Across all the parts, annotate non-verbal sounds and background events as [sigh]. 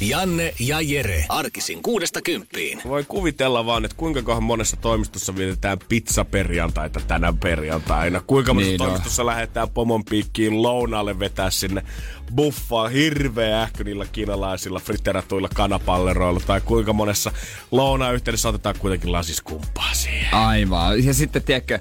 Janne ja Jere. Arkisin kuudesta kymppiin. Voi kuvitella vaan, että kuinka kohan monessa toimistossa vietetään pizzaperjantaita tänä perjantaina. Kuinka monessa Niin, no. toimistossa lähdetään pomon piikkiin lounaalle vetää sinne buffaa hirveä ähkö niillä kiinalaisilla friteratuilla kanapalleroilla. Tai kuinka monessa lounaan yhteydessä otetaan kuitenkin lasiskumpaa siihen. Aivan. Ja sitten, tiedätkö,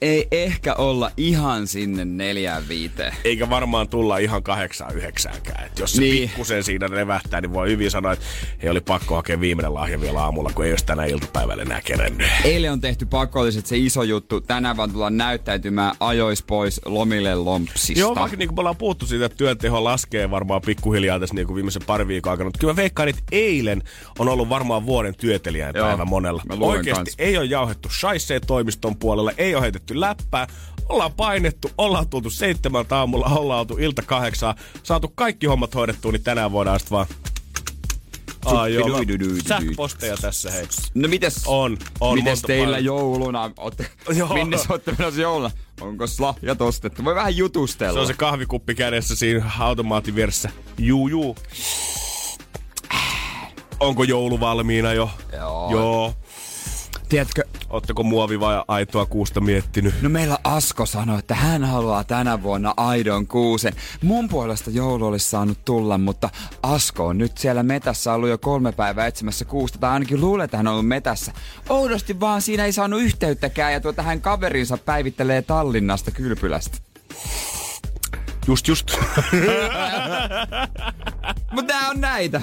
ei ehkä olla ihan sinne neljään viiteen. Eikä varmaan tulla ihan kahdeksaan yhdeksäänkään. Et jos se Niin. pikkusen siinä revähtää, niin voi hyvin sanoa, että he oli pakko hakea viimeinen lahja vielä aamulla, kun ei olisi tänä iltapäivällä enää kerennyt. Eilen on tehty pakolliset se iso juttu. Tänään vaan tullaan näyttäytymään ajois pois lomille lompsista. Joo, vaikka niin kuin me ollaan puhuttu siitä, että työnteho laskee varmaan pikkuhiljaa tässä niin kuin viimeisen pari viikon aikana. Mutta kyllä mä veikkaan, että eilen on ollut varmaan vuoden työtelijän päivä monella. Oikeasti kans. ei ole jauhettu shaisee toimiston puolella, ei ole heitetty läppää. Ollaan painettu, ollaan tultu seitsemältä aamulla, ollaan oltu ilta kahdeksaa, saatu kaikki hommat hoidettua, niin tänään voidaan sitten vaan... Ai joo, sähköposteja tässä hei. No mites? On, on. Mites teillä paljon. jouluna? Ootte, minne sä ootte menossa jouluna? Onko lahjat ostettu? Voi vähän jutustella. Se on se kahvikuppi kädessä siinä automaatin vieressä. Juu, juu. Onko joulu valmiina jo? Joo. Joo. Tiedätkö, Ootteko muovi vai aitoa kuusta miettinyt? No meillä Asko sanoi, että hän haluaa tänä vuonna aidon kuusen. Mun puolesta joulu olisi saanut tulla, mutta Asko on nyt siellä metässä ollut jo kolme päivää etsimässä kuusta, tai ainakin luulee, että hän on ollut metässä. Oudosti vaan siinä ei saanut yhteyttäkään, ja tuota hän kaverinsa päivittelee Tallinnasta kylpylästä. Just, just. [laughs] Mutta nää on näitä.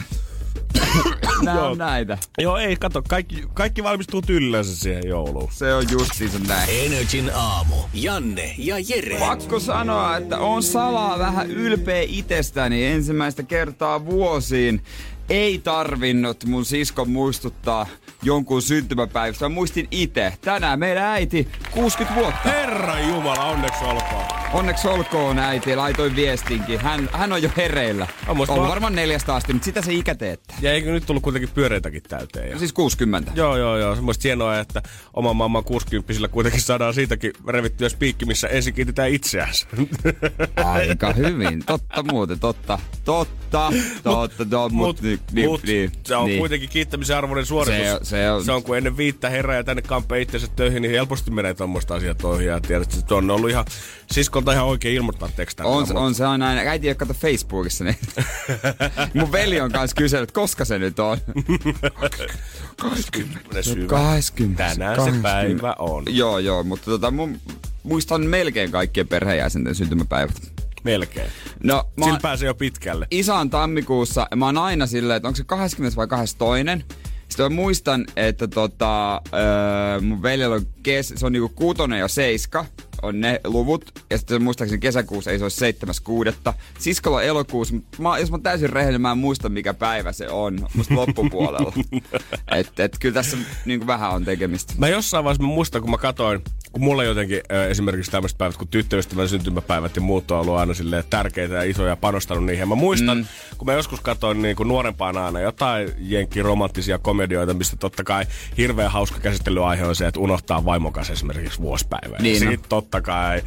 Nää on näitä. Joo, ei, kato, kaikki, kaikki valmistuu tyllänsä siihen jouluun. Se on justiinsa näin. Energin aamu. Janne ja Jere. Pakko sanoa, että on salaa vähän ylpeä itsestäni ensimmäistä kertaa vuosiin. Ei tarvinnut mun siskon muistuttaa jonkun syntymäpäivästä. Mä muistin itse. Tänään meidän äiti 60 vuotta. Herra Jumala, onneksi olkoon. Onneksi olkoon äiti, laitoin viestinkin. Hän, hän on jo hereillä. On On vaan- varmaan neljästä asti, mutta sitä se ikä teettää. Ja eikö nyt tullut kuitenkin pyöreitäkin täyteen? Ja... Siis 60. Joo, joo, joo. Semmoista hienoa, että oman mamman 60 kuitenkin saadaan siitäkin revittyä spiikki, missä ensin kiitetään itseänsä. Aika hyvin. Totta muuten, totta. Totta, totta, totta. Mut, niin, niin, mut niin, se on niin. kuitenkin kiittämisen arvoinen suoritus. Se on- se on- se on kun ennen viittä herää ja tänne kampee itsensä töihin, niin helposti menee tuommoista asiat ohi. Ja tiedät, että on ollut ihan siskolta ihan oikein ilmoittaa tekstää. On, on se aina, aina. äiti ei kato Facebookissa, niin [laughs] mun veli on kanssa kysellyt, koska se nyt on. [laughs] 20. syvä. 20. Tänään 20. se päivä on. Joo, joo, mutta tota, mun, muistan melkein kaikkien perheenjäsenten syntymäpäivät. Melkein. No, mä Sillä pääsee jo pitkälle. isä on tammikuussa, ja mä oon aina silleen, että onko se 20 vai 22. Sitten mä muistan, että tota, öö, mun veljellä on kes, se on niinku kuutonen ja seiska, on ne luvut. Ja sitten muistaakseni kesäkuussa ei se olisi seitsemäs kuudetta. Siskolla on elokuussa, mutta mä, jos mä oon täysin rehellinen, mä en muista mikä päivä se on. Musta [laughs] loppupuolella. et, et kyllä tässä niinku vähän on tekemistä. Mä jossain vaiheessa mä muistan, kun mä katoin, kun mulla jotenkin esimerkiksi tämmöiset päivät, kun tyttöystävän syntymäpäivät ja muut on ollut aina silleen tärkeitä ja isoja ja panostanut niihin. Ja mä muistan, mm. kun mä joskus katoin niin kuin nuorempana aina jotain jenkkiromanttisia komedioita, mistä totta kai hirveän hauska käsittelyaihe on se, että unohtaa vaimon kanssa esimerkiksi vuosipäivä. Niin on. sit totta kai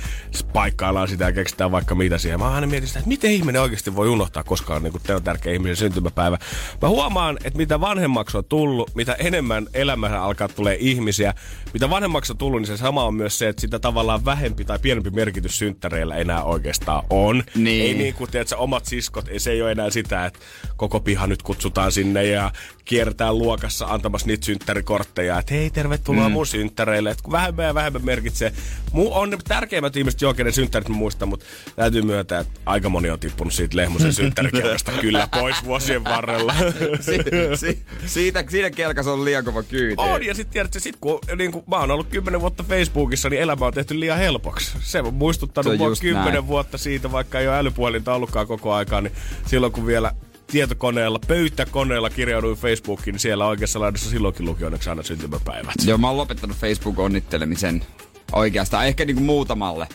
paikkaillaan sitä ja keksitään vaikka mitä siihen. Mä aina mietin sitä, että miten ihminen oikeasti voi unohtaa, koska on niin kuin teon tärkeä ihmisen syntymäpäivä. Mä huomaan, että mitä vanhemmaksi on tullut, mitä enemmän elämässä alkaa tulee ihmisiä, mitä vanhemmaksi on tullut, niin se sama on myös se, että sitä tavallaan vähempi tai pienempi merkitys synttäreillä enää oikeastaan on. Niin. Ei niin kuin, tiedät, sä, omat siskot, ei se ei ole enää sitä, että koko piha nyt kutsutaan sinne ja kiertää luokassa antamassa niitä synttärikortteja, että hei, tervetuloa mm. mun synttäreille. Että kun vähemmän ja vähemmän merkitsee. Mu on ne tärkeimmät ihmiset, joo, kenen synttärit mä muistan, mutta täytyy myöntää, että aika moni on tippunut siitä Lehmosen synttärikirjasta [laughs] kyllä pois vuosien varrella. Si, si, siitä, siinä kelkas on liian kova kyyti. On, ja sitten tiedätkö, sit kun, niin kun mä oon ollut kymmenen vuotta Facebookissa, niin elämä on tehty liian helpoksi. Se on muistuttanut Se on mua kymmenen näin. vuotta siitä, vaikka ei ole älypuhelinta ollutkaan koko aikaa, niin silloin kun vielä tietokoneella, pöytäkoneella kirjauduin Facebookiin, niin siellä oikeassa laidassa silloinkin luki onneksi aina syntymäpäivät. Joo, mä oon lopettanut Facebook-onnittelemisen oikeastaan. Ehkä niinku muutamalle,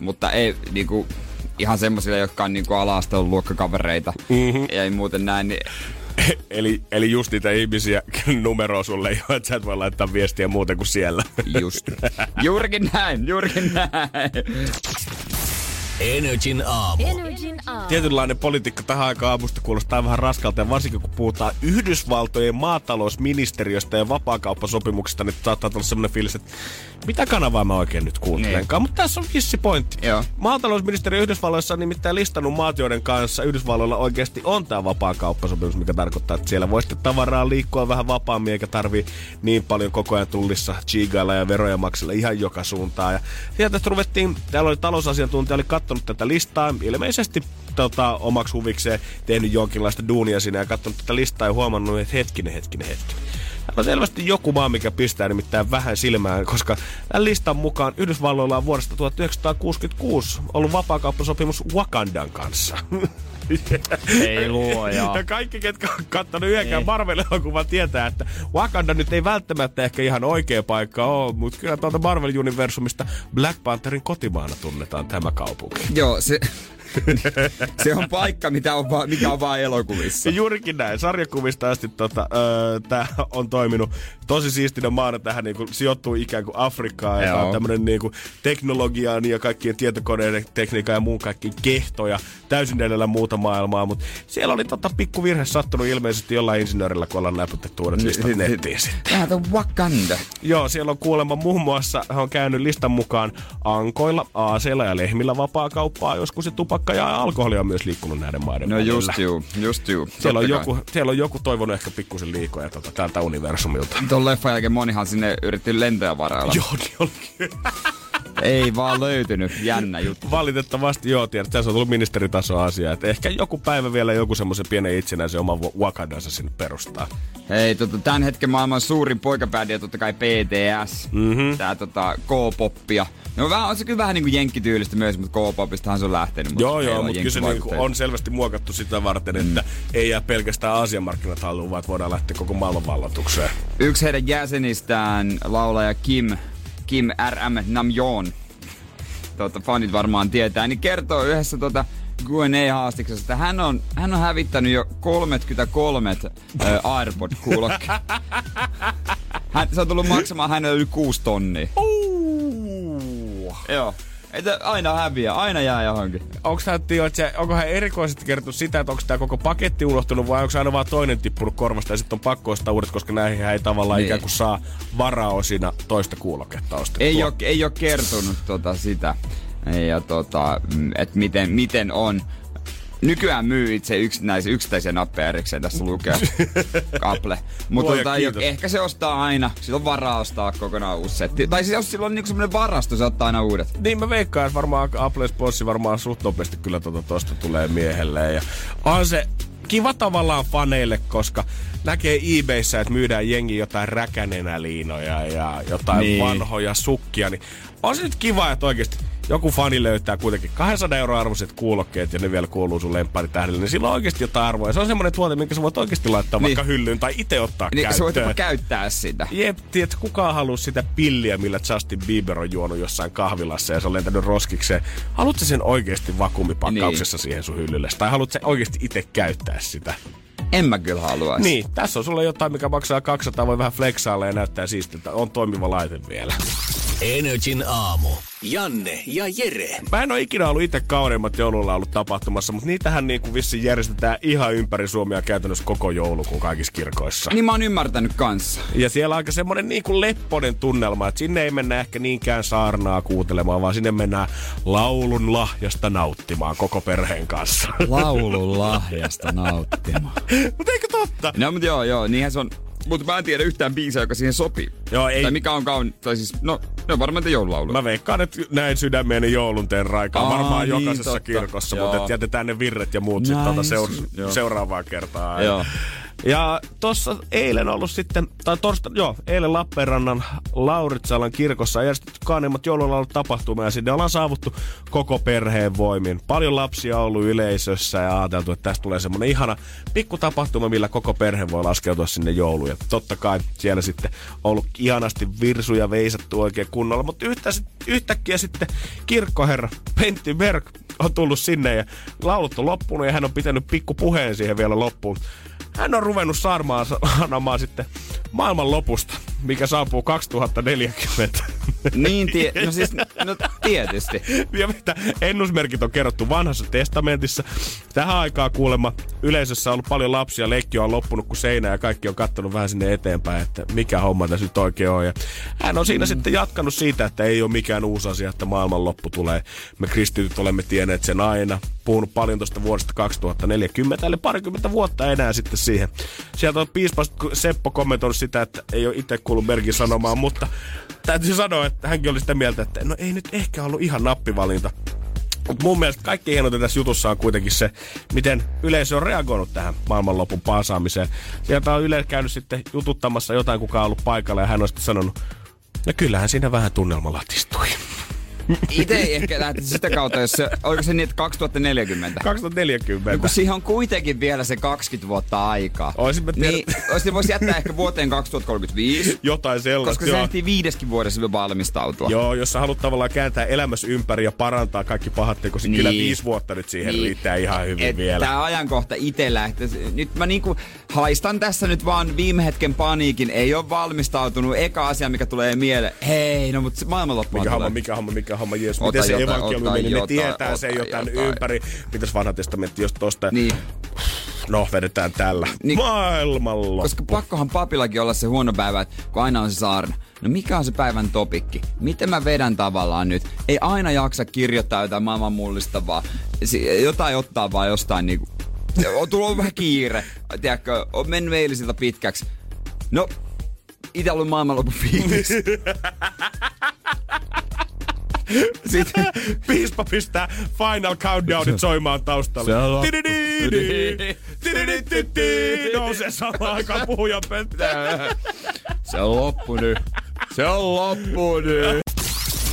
mutta ei niinku... ihan semmoisille, jotka on niinku ala-asteen luokkakavereita mm-hmm. ja ei muuten näin, niin [laughs] eli, eli just niitä ihmisiä [laughs] numeroa sulle, [laughs] että sä et voi laittaa viestiä muuten kuin siellä. Just. Juurikin näin, juurikin näin. Energin aamu. Energin aamu. Tietynlainen politiikka tähän aikaan aamusta kuulostaa vähän raskalta ja varsinkin kun puhutaan Yhdysvaltojen maatalousministeriöstä ja vapaakauppasopimuksesta, niin saattaa tulla semmoinen fiilis, että mitä kanavaa mä oikein nyt kuuntelenkaan. Niin. Mutta tässä on vissi pointti. Joo. Maatalousministeriö Yhdysvalloissa on nimittäin listannut maat, joiden kanssa Yhdysvalloilla oikeasti on tämä vapaakauppasopimus, mikä tarkoittaa, että siellä voi sitten tavaraa liikkua vähän vapaammin, eikä tarvi niin paljon koko ajan tullissa chigailla ja veroja maksella ihan joka suuntaan. Ja sieltä ruvettiin, täällä oli talousasiantuntija, oli katsonut tätä listaa, ilmeisesti tota, omaksi huvikseen tehnyt jonkinlaista duunia sinne ja katsonut tätä listaa ja huomannut, että hetkinen, hetkinen, hetkinen. Täällä on selvästi joku maa, mikä pistää nimittäin vähän silmään, koska tämän listan mukaan Yhdysvalloilla on vuodesta 1966 ollut vapaakauppasopimus Wakandan kanssa. [laughs] [laughs] Ei luoja. Ja kaikki, ketkä on kattonut yhdenkään niin. Marvel-elokuvan, tietää, että Wakanda nyt ei välttämättä ehkä ihan oikea paikka ole, mutta kyllä tuolta Marvel-universumista Black Pantherin kotimaana tunnetaan tämä kaupunki. Joo, se, [laughs] se on paikka, mitä on va- mikä on vaan elokuvissa. Juurikin näin. Sarjakuvista asti tota, öö, tämä on toiminut tosi siistinä maana. Tähän niinku sijoittuu ikään kuin Afrikkaan. Ja on tämmöinen niinku teknologiaan ja kaikkien tietokoneiden tekniikan ja muun kaikki kehtoja. Täysin edellä muuta maailmaa. Mutta siellä oli tota pikku virhe sattunut ilmeisesti jollain insinöörillä, kun ollaan näpytetty uudet listat nettiin Tämä on Wakanda. Joo, siellä on kuulemma muun muassa, hän on käynyt listan mukaan ankoilla, aaseilla ja lehmillä vapaa kauppaa joskus se tupakka ja alkoholi on myös liikkunut näiden maiden No just juu, just juu. Siellä on, joku, siellä on joku toivonut ehkä pikkusen liikoja tota, tältä universumilta. Tuon leffan jälkeen monihan sinne yritti lentoja varailla. Joo, niin oli. [laughs] Ei vaan löytynyt. Jännä juttu. Valitettavasti joo, tiedät, tässä on tullut ministeritaso asia. Että ehkä joku päivä vielä joku semmoisen pienen itsenäisen oman Wakandansa sinne perustaa. Hei, tota, tämän hetken maailman suurin poikabändi totta kai PTS. Mm-hmm. Tää tota, K-poppia. No vähän, on se kyllä vähän niinku jenkkityylistä myös, mutta K-popistahan se on lähtenyt. Mutta joo, joo, mutta kyllä se niinku on selvästi muokattu sitä varten, että mm. ei jää pelkästään Aasian markkinat haluun, vaan voidaan lähteä koko maailman vallatukseen. Yksi heidän jäsenistään, laulaja Kim, Kim R.M. Namjoon, tota, fanit varmaan tietää, niin kertoo yhdessä tota, Q&A-haastiksessa, että hän on, hän on hävittänyt jo 33 äh, AirPod-kuulokkeet. Hän, se on tullut maksamaan hänelle yli 6 tonnia. Joo. Että aina häviää, aina jää johonkin. Onko hän, että onko hän erikoisesti kertonut sitä, että onko tämä koko paketti unohtunut vai onko aina vaan toinen tippunut korvasta ja sitten on pakko ostaa uudet, koska näihin ei tavallaan niin. ikään kuin saa varaosina toista kuuloketta ostettua. Ei ole, ei ole kertonut tota sitä, ja tota, mm, että miten, miten on nykyään myy itse yks, näisiä yksittäisiä nappeja erikseen, tässä lukee [laughs] Apple. Mutta tota, ehkä se ostaa aina, sillä on varaa ostaa kokonaan uusi setti. Tai siis jos sillä on niinku semmoinen varasto, se ottaa aina uudet. Niin mä veikkaan, että varmaan Apple Spossi varmaan suht nopeasti kyllä tuota tosta tulee miehelle. Ja on se kiva tavallaan faneille, koska näkee eBayssä, että myydään jengi jotain räkänenäliinoja ja jotain niin. vanhoja sukkia, niin on se nyt kiva, että oikeasti joku fani löytää kuitenkin 200 euroa arvoiset kuulokkeet ja ne vielä kuuluu sun lempparitähdelle, niin sillä on oikeasti jotain arvoa. Ja se on semmoinen tuote, minkä sä voit oikeasti laittaa niin. vaikka hyllyyn tai itse ottaa niin, käyttöön. Sä voit käyttää sitä. Jep, tiedät, kukaan haluaa sitä pilliä, millä Justin Bieber on juonut jossain kahvilassa ja se on lentänyt roskikseen. Haluatko sen oikeasti vakuumipakkauksessa niin. siihen sun hyllylle? Tai haluatko oikeasti itse käyttää sitä? En mä kyllä haluaisi. Niin, tässä on sulle jotain, mikä maksaa 200, voi vähän flexailla ja näyttää siistiltä. On toimiva laite vielä. Energin aamu. Janne ja Jere. Mä en ole ikinä ollut itse kauniimmat joululla ollut tapahtumassa, mutta niitähän niin kuin vissiin järjestetään ihan ympäri Suomea käytännössä koko joulukuun kaikissa kirkoissa. Niin mä oon ymmärtänyt kanssa. Ja siellä on aika semmonen niin kuin lepponen tunnelma, että sinne ei mennä ehkä niinkään saarnaa kuuntelemaan, vaan sinne mennään laulun lahjasta nauttimaan koko perheen kanssa. Laulun lahjasta nauttimaan. [laughs] mutta eikö totta? No, mutta joo, joo, niinhän se on mutta mä en tiedä yhtään biisiä, joka siihen sopii. Joo, ei. Tai mikä on kaun... Tai siis, no, ne on varmaan joululaulu. Mä veikkaan, että näin sydämeeni joulun teen raikaa. Varmaan niin, jokaisessa totta. kirkossa, mutta jätetään ne virret ja muut sitten tuota seura- seuraavaa kertaa. Joo. Ja tossa eilen ollut sitten, tai torsta, joo, eilen Lappeenrannan Lauritsalan kirkossa järjestetty kaaneimmat joululaulut tapahtumia ja sinne ollaan saavuttu koko perheen voimin. Paljon lapsia ollut yleisössä ja ajateltu, että tästä tulee semmonen ihana pikku tapahtuma, millä koko perhe voi laskeutua sinne jouluun. Ja totta kai siellä sitten ollut ihanasti virsuja veisattu oikein kunnolla, mutta yhtä, yhtäkkiä sitten kirkkoherra Pentti Berg on tullut sinne ja laulut on loppunut ja hän on pitänyt pikku puheen siihen vielä loppuun. Hän on ruvennut saarmaan [laughs] sanomaan sitten maailman lopusta, mikä saapuu 2040. Niin, tie- no siis, [laughs] no tietysti. Ja mitä ennusmerkit on kerrottu vanhassa testamentissa. Tähän aikaan kuulemma yleisössä on ollut paljon lapsia, leikki on loppunut kuin seinä ja kaikki on kattonut vähän sinne eteenpäin, että mikä homma tässä nyt oikein on. Ja hän on siinä mm. sitten jatkanut siitä, että ei ole mikään uusi asia, että maailman loppu tulee. Me kristityt olemme tienneet sen aina. Puhunut paljon tuosta vuodesta 2040, eli parikymmentä vuotta enää sitten siihen. Sieltä on piispas Seppo kommentoinut sitä, että ei ole itse kuullut Merkin sanomaan, mutta täytyy sanoa, että hänkin oli sitä mieltä, että no ei nyt ehkä ollut ihan nappivalinta. Mutta mun mielestä kaikki hienointa tässä jutussa on kuitenkin se, miten yleisö on reagoinut tähän maailmanlopun paasaamiseen. Sieltä on Yle käynyt sitten jututtamassa jotain, kuka on ollut paikalla ja hän on sitten sanonut, no kyllähän siinä vähän tunnelma latistui. Itse ei ehkä lähtisi sitä kautta, jos se, oliko se niin, että 2040? 2040. No, kun siihen on kuitenkin vielä se 20 vuotta aikaa. Oisin mä tiedä... Niin, voisi jättää ehkä vuoteen 2035. Jotain sellaista. Koska se ehtii viideskin vuodessa valmistautua. Joo, jos sä haluat tavallaan kääntää elämässä ympäri ja parantaa kaikki pahat tekosi, niin. kyllä viisi vuotta nyt siihen niin. riittää ihan hyvin Et vielä. Tämä ajankohta itsellä, että nyt mä niinku haistan tässä nyt vaan viime hetken paniikin, ei ole valmistautunut. Eka asia, mikä tulee mieleen, hei, no mutta maailmanloppu mikä homma, mikä homma, mikä homma, Jeesus, miten se evankeliumi meni, ne tietää ota, sen jo tämän ympäri. Mitäs vanha testamentti, jos tosta... Niin. No, vedetään tällä. Niin, Maailmanloppu. Koska pakkohan papillakin olla se huono päivä, että kun aina on se saarna. No mikä on se päivän topikki? Miten mä vedän tavallaan nyt? Ei aina jaksa kirjoittaa jotain maailman mullistavaa. Jotain ottaa vaan jostain niinku... On tullut vähän kiire. Tiedätkö, on mennyt eilisiltä pitkäksi. No, itse ollut maailmanlopun fiilis. [laughs] [laughs] Sitten piispa pistää Final Countdownit soimaan taustalle. Se on Nousee samaan aikaan puhujan pönttään. Se on loppu nyt. Se on loppu nyt.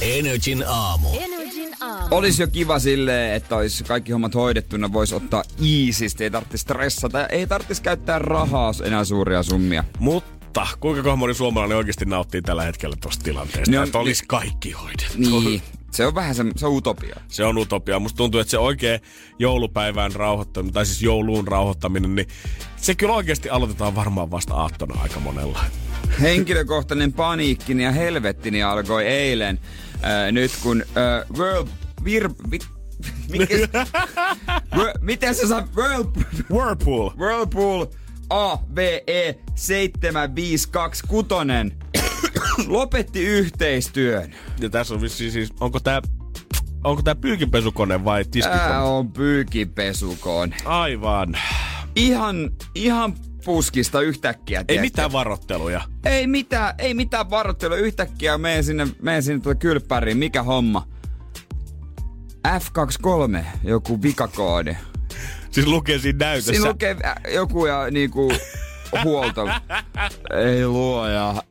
Energin aamu. Energin aamu. Olisi jo kiva silleen, että olisi kaikki hommat hoidettuna, voisi ottaa iisisti, ei tarvitsisi stressata, ei tarvitsisi käyttää rahaa enää suuria summia. Mutta mutta kuinka moni suomalainen oikeasti nauttii tällä hetkellä tuosta tilanteesta, no, että olisi kaikki hoidettu? Niin. Se on vähän se, se on utopia. Se on utopia. Musta tuntuu, että se oikein joulupäivän rauhoittaminen, tai siis jouluun rauhoittaminen, niin se kyllä oikeasti aloitetaan varmaan vasta aattona aika monella. Henkilökohtainen paniikkini ja helvettini alkoi eilen. Äh, nyt kun äh, World... Vir, vi, mikä, [laughs] miten se saa... World, Whirlpool. Whirlpool AVE 7526 [coughs] lopetti yhteistyön. Ja tässä on vissi siis, onko tää Onko tää pyykinpesukone vai tiskikone? Tää on pyykinpesukone. Aivan. Ihan, ihan puskista yhtäkkiä. Ei tiedätkö? mitään varotteluja. Ei mitään, ei mitään varotteluja. Yhtäkkiä menen sinne, menen sinne tuota kylppäriin. Mikä homma? F23, joku vikakoodi. Siis lukee siinä näytössä. Siinä lukee joku ja niinku huolto. Ei luoja.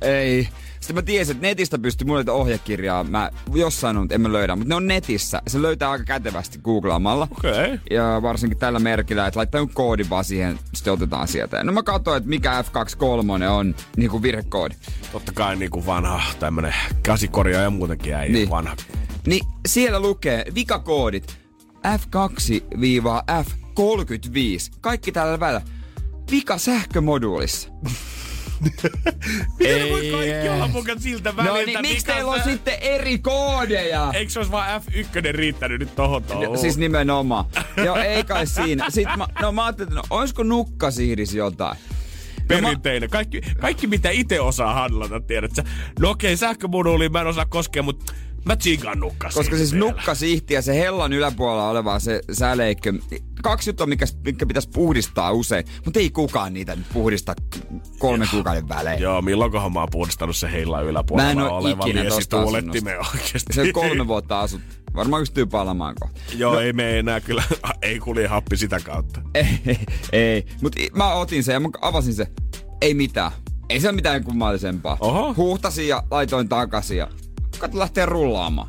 Ei. Sitten mä tiesin, että netistä pystyy mulle ohjekirjaa. Mä jossain on, en mä löydä, mutta ne on netissä. Se löytää aika kätevästi googlaamalla. Okei. Okay. Ja varsinkin tällä merkillä, että laittaa jonkun koodin vaan siihen, sitten otetaan sieltä. No mä katsoin, että mikä F23 on niin kuin virhekoodi. Totta kai niin kuin vanha tämmönen käsikorjaa ja muutenkin jäi niin. vanha. Niin siellä lukee vikakoodit F2-F35. Kaikki tällä välillä. Vika sähkömoduulissa. Miten voi kaikki olla mukaan siltä no väliltä? No niin, miksi teillä on sitten eri koodeja? Eikö se olisi vaan F1 riittänyt nyt tohon No, siis nimenomaan. Joo, ei kai siinä. Sitten mä, no mä ajattelin, että no, olisiko nukkasiiris jotain? Perinteinen. Kaikki, kaikki mitä itse osaa handlata, tiedätkö? No okei, okay, sähkömoduuliin mä en osaa koskea, mutta Mä tsiikaan nukkasiin Koska siis ja se hellan yläpuolella oleva se säleikkö, kaksi juttua, mikä, mikä pitäisi puhdistaa usein, mutta ei kukaan niitä nyt puhdista kolmen kuukauden välein. Joo, milloinkohan mä oon puhdistanut se hellan yläpuolella mä en oleva ikinä me oikeasti. Se on kolme vuotta asut. Varmaan pystyy palamaan kohta. Joo, no, ei me enää kyllä, [laughs] ei kulje happi sitä kautta. Ei, [laughs] ei, ei. mutta mä otin sen ja mä avasin se. Ei mitään. Ei se ole mitään kummallisempaa. Oho. Huhtasin ja laitoin takaisin ja Kato lähtee rullaamaan.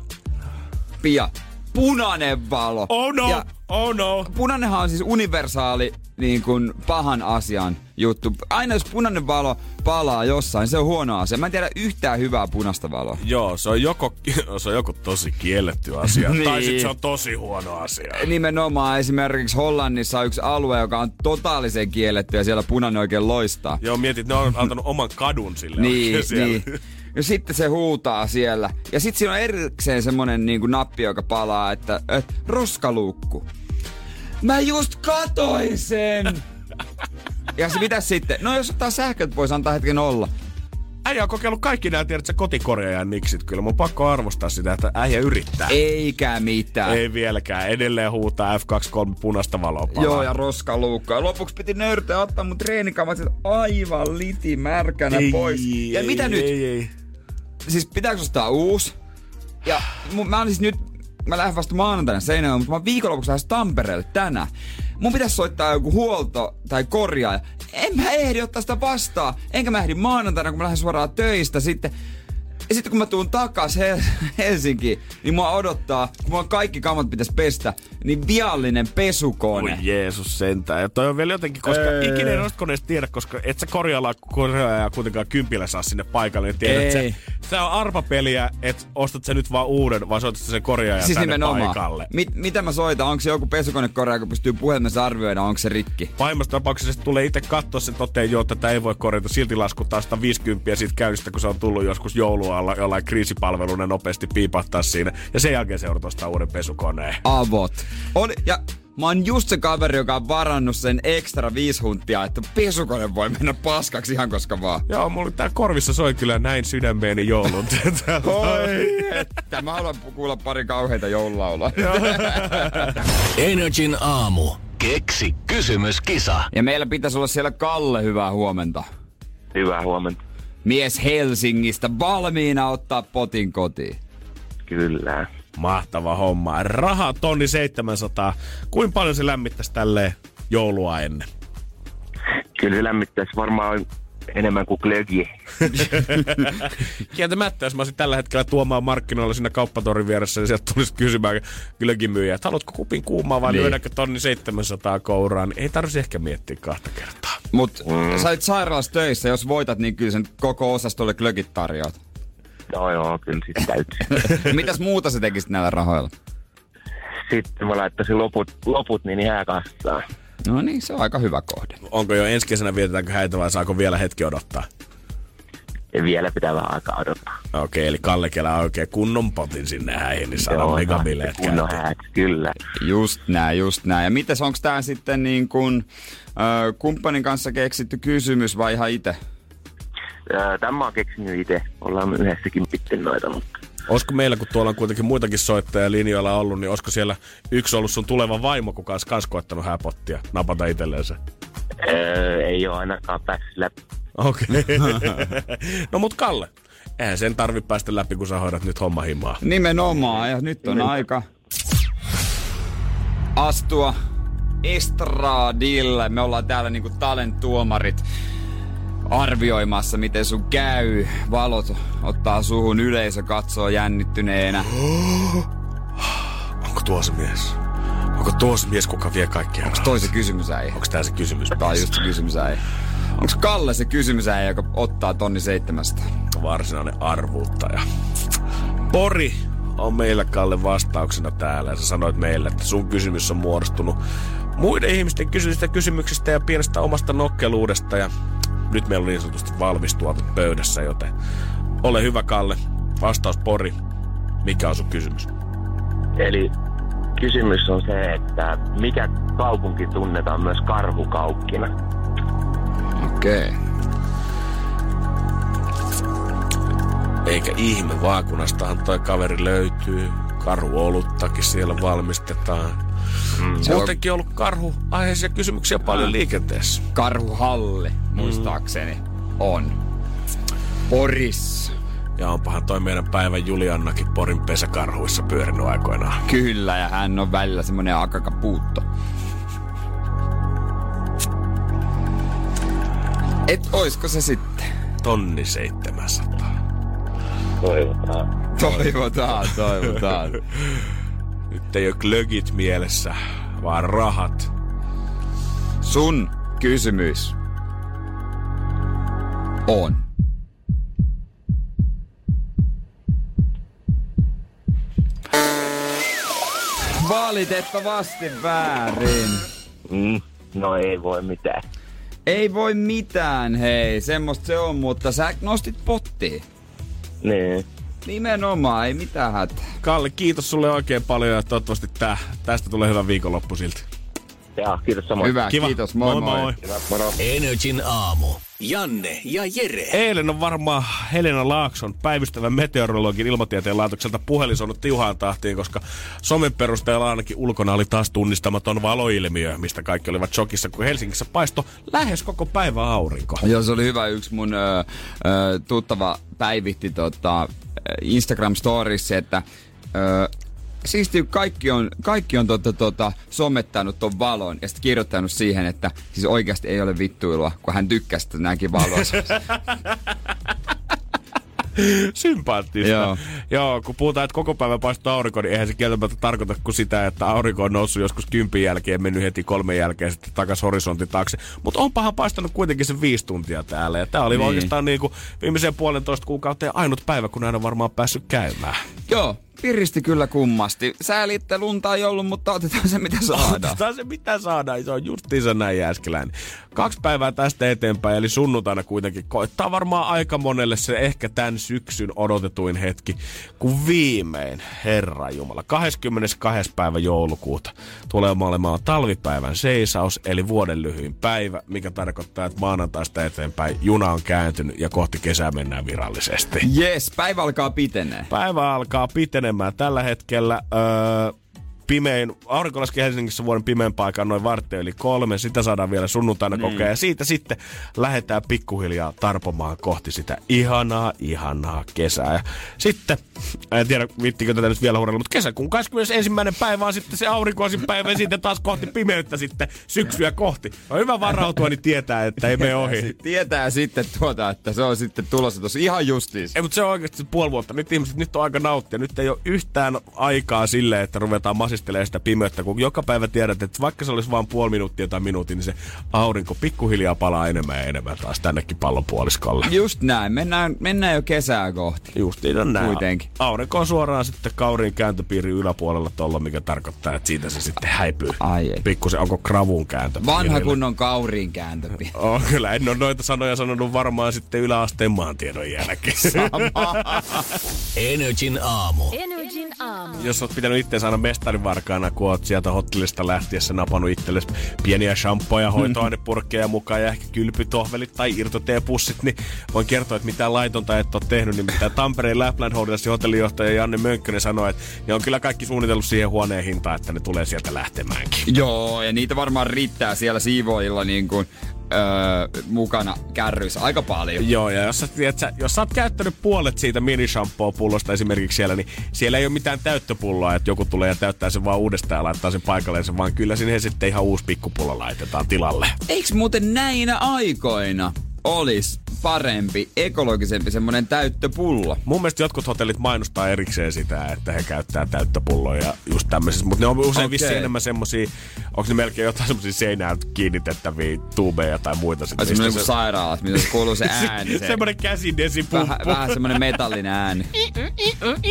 Pia. Punainen valo. Oh no, ja oh no. Punainenhan on siis universaali niin kuin pahan asian juttu. Aina jos punainen valo palaa jossain, se on huono asia. Mä en tiedä yhtään hyvää punaista valoa. Joo, se on joko, [laughs] se on joko tosi kielletty asia, [laughs] Niin. tai sitten se on tosi huono asia. Nimenomaan esimerkiksi Hollannissa on yksi alue, joka on totaalisen kielletty ja siellä punainen oikein loistaa. Joo, mietit, ne on antanut oman kadun sille Niin, niin. [laughs] Ja sitten se huutaa siellä. Ja sitten siinä on erikseen semmonen niin kuin nappi, joka palaa, että, että roskaluukku. Mä just katoin sen! [laughs] ja se mitä sitten? No jos ottaa sähköt pois, antaa hetken olla. Äijä on kokeillut kaikki nämä, tiedät sä, kotikorjaajan niksit kyllä. Mun on pakko arvostaa sitä, että äijä yrittää. Eikä mitään. Ei vieläkään. Edelleen huutaa F23 punaista valoa palaa. Joo, ja roskaluukka. Ja lopuksi piti nöyrtää ottaa mun treenikamat aivan liti märkänä ei, pois. Ja ei, mitä ei, nyt? Ei, ei. Siis pitääkö ostaa uusi? Ja mun, mä olin siis nyt, mä lähden vasta maanantaina Seinäjoelle, mutta mä oon viikonlopuksi lähes Tampereelle tänään. Mun pitäisi soittaa joku huolto tai korjaaja. En mä ehdi ottaa sitä vastaan. Enkä mä ehdi maanantaina, kun mä lähden suoraan töistä sitten. Ja sitten kun mä tuun takas Hel- Helsinkiin, niin mua odottaa, kun mulla kaikki kamat pitäisi pestä, niin viallinen pesukone. Oi Jeesus sentään. Ja toi on vielä jotenkin, koska Ei. ikinä ei noista tiedä, koska et sä korjailla korjaaja kuitenkaan kympillä saa sinne paikalle. Niin tiedät, että Ei. se, se on arpapeliä, että ostat sä nyt vaan uuden, vai soitat sä sen korjaajan Siis tänne nimenomaan. paikalle. Mit, mitä mä soitan? Onko se joku pesukonekorjaaja, joka pystyy puhelimessa arvioida, onko se rikki? Pahimmassa tapauksessa se tulee itse katsoa sen toteen, jo, että tätä ei voi korjata. Silti laskuttaa 150 siitä käynnistä, kun se on tullut joskus joulualla jollain kriisipalveluna nopeasti piipahtaa siinä. Ja sen jälkeen se ostaa uuden pesukoneen. avot. Oli, ja mä oon just se kaveri, joka on varannut sen ekstra viisi huntia, että pesukone voi mennä paskaksi ihan koska vaan. Joo, mulla tää korvissa soi kyllä näin sydämeeni joulun. [laughs] Oi, että mä haluan kuulla pari kauheita joululaulaa. [laughs] Energin aamu. Keksi kysymyskisa. Ja meillä pitäisi olla siellä Kalle, hyvää huomenta. Hyvää huomenta. Mies Helsingistä valmiina ottaa potin kotiin. Kyllä. Mahtava homma. Raha tonni 700. Kuinka paljon se lämmittäisi tälleen joulua ennen? Kyllä se lämmittäisi varmaan enemmän kuin glögi. [laughs] Kieltämättä, jos mä olisin tällä hetkellä tuomaan markkinoilla siinä kauppatorin vieressä, niin sieltä tulisi kysymään glögimyyjä, että haluatko kupin kuumaa vai Niin. lyödäänkö tonni 700 kouraan, niin ei tarvitsisi ehkä miettiä kahta kertaa. Mut mm. sä olit sairaalassa töissä, jos voitat, niin kyllä sen koko osastolle glögit tarjoat. Joo, joo, kyllä sit täytyy. [laughs] Mitäs muuta sä tekisit näillä rahoilla? Sitten mä laittaisin loput, loput niin hääkassaan. No niin, se on aika hyvä kohde. Onko jo ensi kesänä vietetäänkö häitä vai saako vielä hetki odottaa? Ja vielä pitää vähän aikaa odottaa. Okei, eli Kalle kelaa oikein kunnon potin sinne häihin, niin saadaan megabileet kunnon häät, kyllä. Just näin, just näin. Ja mites, onko tää sitten niin kun, ö, kumppanin kanssa keksitty kysymys vai ihan itse? Tämä mä oon keksinyt itse. Ollaan me yhdessäkin sitten noita, mutta Olisiko meillä, kun tuolla on kuitenkin muitakin soittajia linjoilla ollut, niin olisiko siellä yksi ollut sun tuleva vaimo, kuka olisi kans koettanut hääpottia, napata itselleen se? öö, ei ole ainakaan päässyt läpi. Okei. [laughs] no mut Kalle, eihän sen tarvi päästä läpi, kun sä hoidat nyt homma himaa. Nimenomaan, ja nyt on aika astua estradille. Me ollaan täällä niinku talent-tuomarit arvioimassa, miten sun käy. Valot ottaa suhun, yleisö katsoo jännittyneenä. Onko tuo se mies? Onko tuo se mies, kuka vie kaikkia Onko toi se kysymysäijä? Onko tää se kysymys? Tää on just se kysymysäijä. Onko Kalle se kysymysäijä, joka ottaa tonni seitsemästä? varsinainen arvuuttaja. Pori on meillä Kalle vastauksena täällä. Ja sä sanoit meille, että sun kysymys on muodostunut muiden ihmisten kysyistä kysymyksistä ja pienestä omasta nokkeluudesta. Ja nyt meillä on niin sanotusti valmis tuote pöydässä, joten ole hyvä Kalle. Vastaus Pori. Mikä on sun kysymys? Eli kysymys on se, että mikä kaupunki tunnetaan myös karhukaukkina? Okei. Okay. Eikä ihme, vaakunastahan toi kaveri löytyy. Karhuoluttakin siellä valmistetaan. Mm. Se on- Muutenkin ollut karhu aiheisia kysymyksiä paljon liikenteessä. Karhuhalli, muistaakseni, on. Poris. Ja onpahan toi meidän päivän Juliannakin Porin pesäkarhuissa pyörinyt aikoinaan. Kyllä, ja hän on välillä semmonen akakapuutto. Et oisko se sitten? Tonni 700. Toivotaan. Toivotaan, toivotaan. [laughs] Nyt ei ole glögit mielessä, vaan rahat. Sun kysymys on. Valitettavasti väärin. Mm, no ei voi mitään. Ei voi mitään, hei. Semmosta se on, mutta sä nostit pottiin. Niin. Nimenomaan, ei mitään hätää. Kalli, kiitos sulle oikein paljon ja toivottavasti tää, tästä tulee hyvä viikonloppu silti. Ja, kiitos samoin. Hyvä, Kiva. kiitos. Moi moi. moi. Hyvä, moro. Energin aamu. Janne ja Jere. Eilen on varmaan Helena Laakson päivystävän meteorologin ilmatieteen laitokselta puhelin saanut tiuhaan tahtiin, koska somen perusteella ainakin ulkona oli taas tunnistamaton valoilmiö, mistä kaikki olivat shokissa, kun Helsingissä paisto lähes koko päivä aurinko. Joo, se oli hyvä. Yksi mun ö, ö, tuttava päivitti tota, Instagram Storissa, että ö, siisti kaikki on, kaikki on tota, tota, somettanut ton valon ja sitten kirjoittanut siihen, että siis oikeasti ei ole vittuilua, kun hän tykkäsi, että näki valoa. [laughs] Sympaattista. Joo. Joo, kun puhutaan, että koko päivä paistaa aurinko, niin eihän se kieltämättä tarkoita kuin sitä, että aurinko on noussut joskus kympin jälkeen, mennyt heti kolmen jälkeen sitten takas horisontin taakse. Mutta onpahan paistanut kuitenkin se viisi tuntia täällä. Ja tää oli Niin. niin. oikeastaan niin kuin viimeiseen puolentoista kuukauteen ainut päivä, kun aina varmaan päässyt käymään. Joo, piristi kyllä kummasti. Sääli, että lunta ei ollut, mutta otetaan se mitä saadaan. Otetaan se mitä saadaan, se on justiinsa näin jääskeläinen. Kaksi päivää tästä eteenpäin, eli sunnuntaina kuitenkin koittaa varmaan aika monelle se ehkä tämän syksyn odotetuin hetki, kun viimein, Herra Jumala, 22. päivä joulukuuta tulee olemaan talvipäivän seisaus, eli vuoden lyhyin päivä, mikä tarkoittaa, että maanantaista eteenpäin juna on kääntynyt ja kohti kesää mennään virallisesti. Yes, päivä alkaa pitenee. Päivä alkaa pitenemään tällä hetkellä. Öö, pimein, aurinko laski Helsingissä vuoden pimeän paikan noin varttia yli kolme. Sitä saadaan vielä sunnuntaina niin. kokea. Ja siitä sitten lähdetään pikkuhiljaa tarpomaan kohti sitä ihanaa, ihanaa kesää. Ja sitten, en tiedä vittikö tätä nyt vielä huudella, mutta kesäkuun 21. päivä on sitten se aurinkoisin päivä ja sitten taas kohti pimeyttä sitten syksyä kohti. On hyvä varautua, niin tietää, että ei mene ohi. Tietää sitten tuota, että se on sitten tulossa tuossa ihan justiis. Ei, mutta se on oikeasti puoli vuotta. Nyt ihmiset, nyt on aika nauttia. Nyt ei ole yhtään aikaa silleen, että ruvetaan masistelemaan sitä pimeyttä, kun joka päivä tiedät, että vaikka se olisi vain puoli minuuttia tai minuutin, niin se aurinko pikkuhiljaa palaa enemmän ja enemmän taas tännekin pallonpuoliskolle. Just näin, mennään, mennään jo kesää kohti. Justiin on näin. Kuitenkin. Aurinko on suoraan sitten kauriin kääntöpiirin yläpuolella tuolla, mikä tarkoittaa, että siitä se sitten häipyy. Ai ei. Pikkusen, onko kravun kääntö? Vanha kunnon kauriin kääntöpi. [laughs] Oh, kyllä, en ole noita sanoja sanonut varmaan sitten yläasteen maantiedon jälkeen. [laughs] Energin aamu. Energin aamu. jos oot pitänyt itseänsä aina mestarivarkaana, kun oot sieltä hotellista lähtiessä napannut itsellesi pieniä shampoja, hoitoainepurkkeja mukaan ja ehkä kylpytohvelit tai irtoteepussit, niin voin kertoa, että mitään laitonta et ole tehnyt. Niin mitä Tampereen Lapland Hotelsin hotellijohtaja Janne Mönkkönen sanoi, että ne on kyllä kaikki suunnitellut siihen huoneen hintaan, että ne tulee sieltä lähtemäänkin. Joo, ja niitä varmaan riittää siellä siivoilla niin kuin, öö, mukana kärryissä aika paljon. Joo, ja jos sä, tiedät, sä, jos sä oot käyttänyt puolet siitä minishampoo-pullosta esimerkiksi siellä, niin siellä ei ole mitään täyttöpulloa, että joku tulee ja täyttää sen vaan uudestaan ja laittaa sen paikalleen, vaan kyllä sinne sitten ihan uusi pikkupullo laitetaan tilalle. Eiks muuten näinä aikoina olisi parempi, ekologisempi semmonen täyttöpullo? Mun mielestä jotkut hotellit mainostaa erikseen sitä, että he käyttää täyttöpulloja ja just tämmöisissä, mutta ne on usein okay. vissiin enemmän semmosia, onko ne melkein jotain semmosia seinään kiinnitettäviä tuubeja tai muita. Sit, mistä kuin sairaalat, missä se kuuluu se [laughs] ääni. Se, semmoinen käsidesipumppu. vähän, vähän semmonen metallinen ääni. [laughs]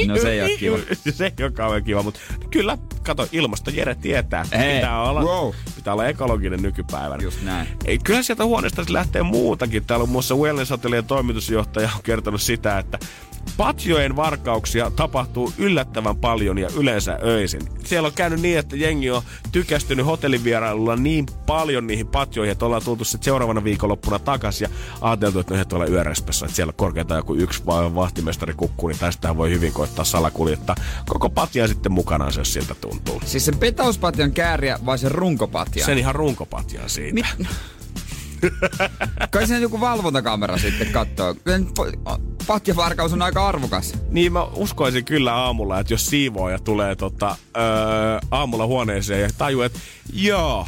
No se ei oo kiva. [laughs] se ei ole kauhean kiva, mutta kyllä, kato, ilmasto Jere tietää. Hei, pitää, olla, wow. pitää olla ekologinen nykypäivänä. Just näin. Ei, kyllä sieltä huoneesta lähtee muutakin. Täällä on muassa Wellness Hotellien toimitusjohtaja on kertonut sitä, että patjojen varkauksia tapahtuu yllättävän paljon ja yleensä öisin. Siellä on käynyt niin, että jengi on tykästynyt hotellivierailulla niin paljon niihin patjoihin, että ollaan tultu sitten seuraavana viikonloppuna takaisin ja ajateltu, että ne yhdet tuolla yörespässä, että siellä korkeintaan joku yksi vahtimestari kukkuu, niin tästä voi hyvin koittaa salakuljettaa koko patja sitten mukanaan, jos siltä tuntuu. Siis sen petauspatjan kääriä vai sen runkopatjan? Sen ihan runkopatjan siitä. Mit? [laughs] Kai siinä joku valvontakamera sitten katsoo. Patjavarkaus on aika arvokas. Niin mä uskoisin kyllä aamulla, että jos siivooja tulee tota, öö, aamulla huoneeseen ja tajuu, että joo,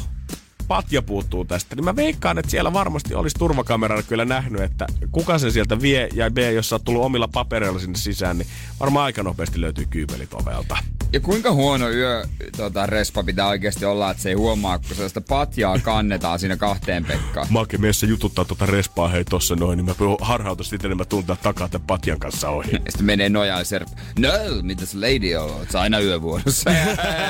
patja puuttuu tästä, niin mä veikkaan, että siellä varmasti olisi turvakameralla kyllä nähnyt, että kuka sen sieltä vie, ja B, jos sä oot tullut omilla papereilla sinne sisään, niin varmaan aika nopeasti löytyy kyypelit ovelta. Ja kuinka huono yö tota, respa pitää oikeasti olla, että se ei huomaa, kun sellaista patjaa kannetaan siinä kahteen Pekkaan. Make miessä jututtaa tuota respaa hei tossa noin, niin mä harhautan sitten, niin mä tuntaa takaa tämän patjan kanssa ohi. Ja sitten menee nojaan serp. No, mitäs lady on? Oot sä aina yövuorossa?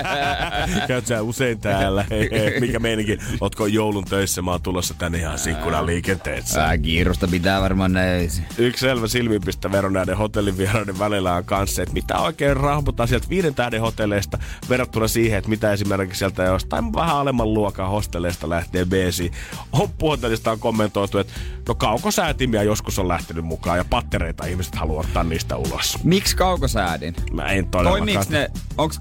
[laughs] Käyt sä usein täällä? Hei, hei, mikä meininkin? Ootko joulun töissä? Mä oon tulossa tänne ihan sikkunan liikenteessä. Ää, kiirusta pitää varmaan näin. Yksi selvä silmiinpistä vero näiden hotellivieraiden välillä on kanssa, että mitä oikein rahmutaan sieltä viiden tähden hotelleista verrattuna siihen, että mitä esimerkiksi sieltä jostain vähän alemman luokan hostelleista lähtee BC. Hoppuhotellista on kommentoitu, että no kaukosäätimiä joskus on lähtenyt mukaan ja pattereita ihmiset haluaa ottaa niistä ulos. Miksi kaukosäädin? Mä en todellakaan. Toimiks ne, onks,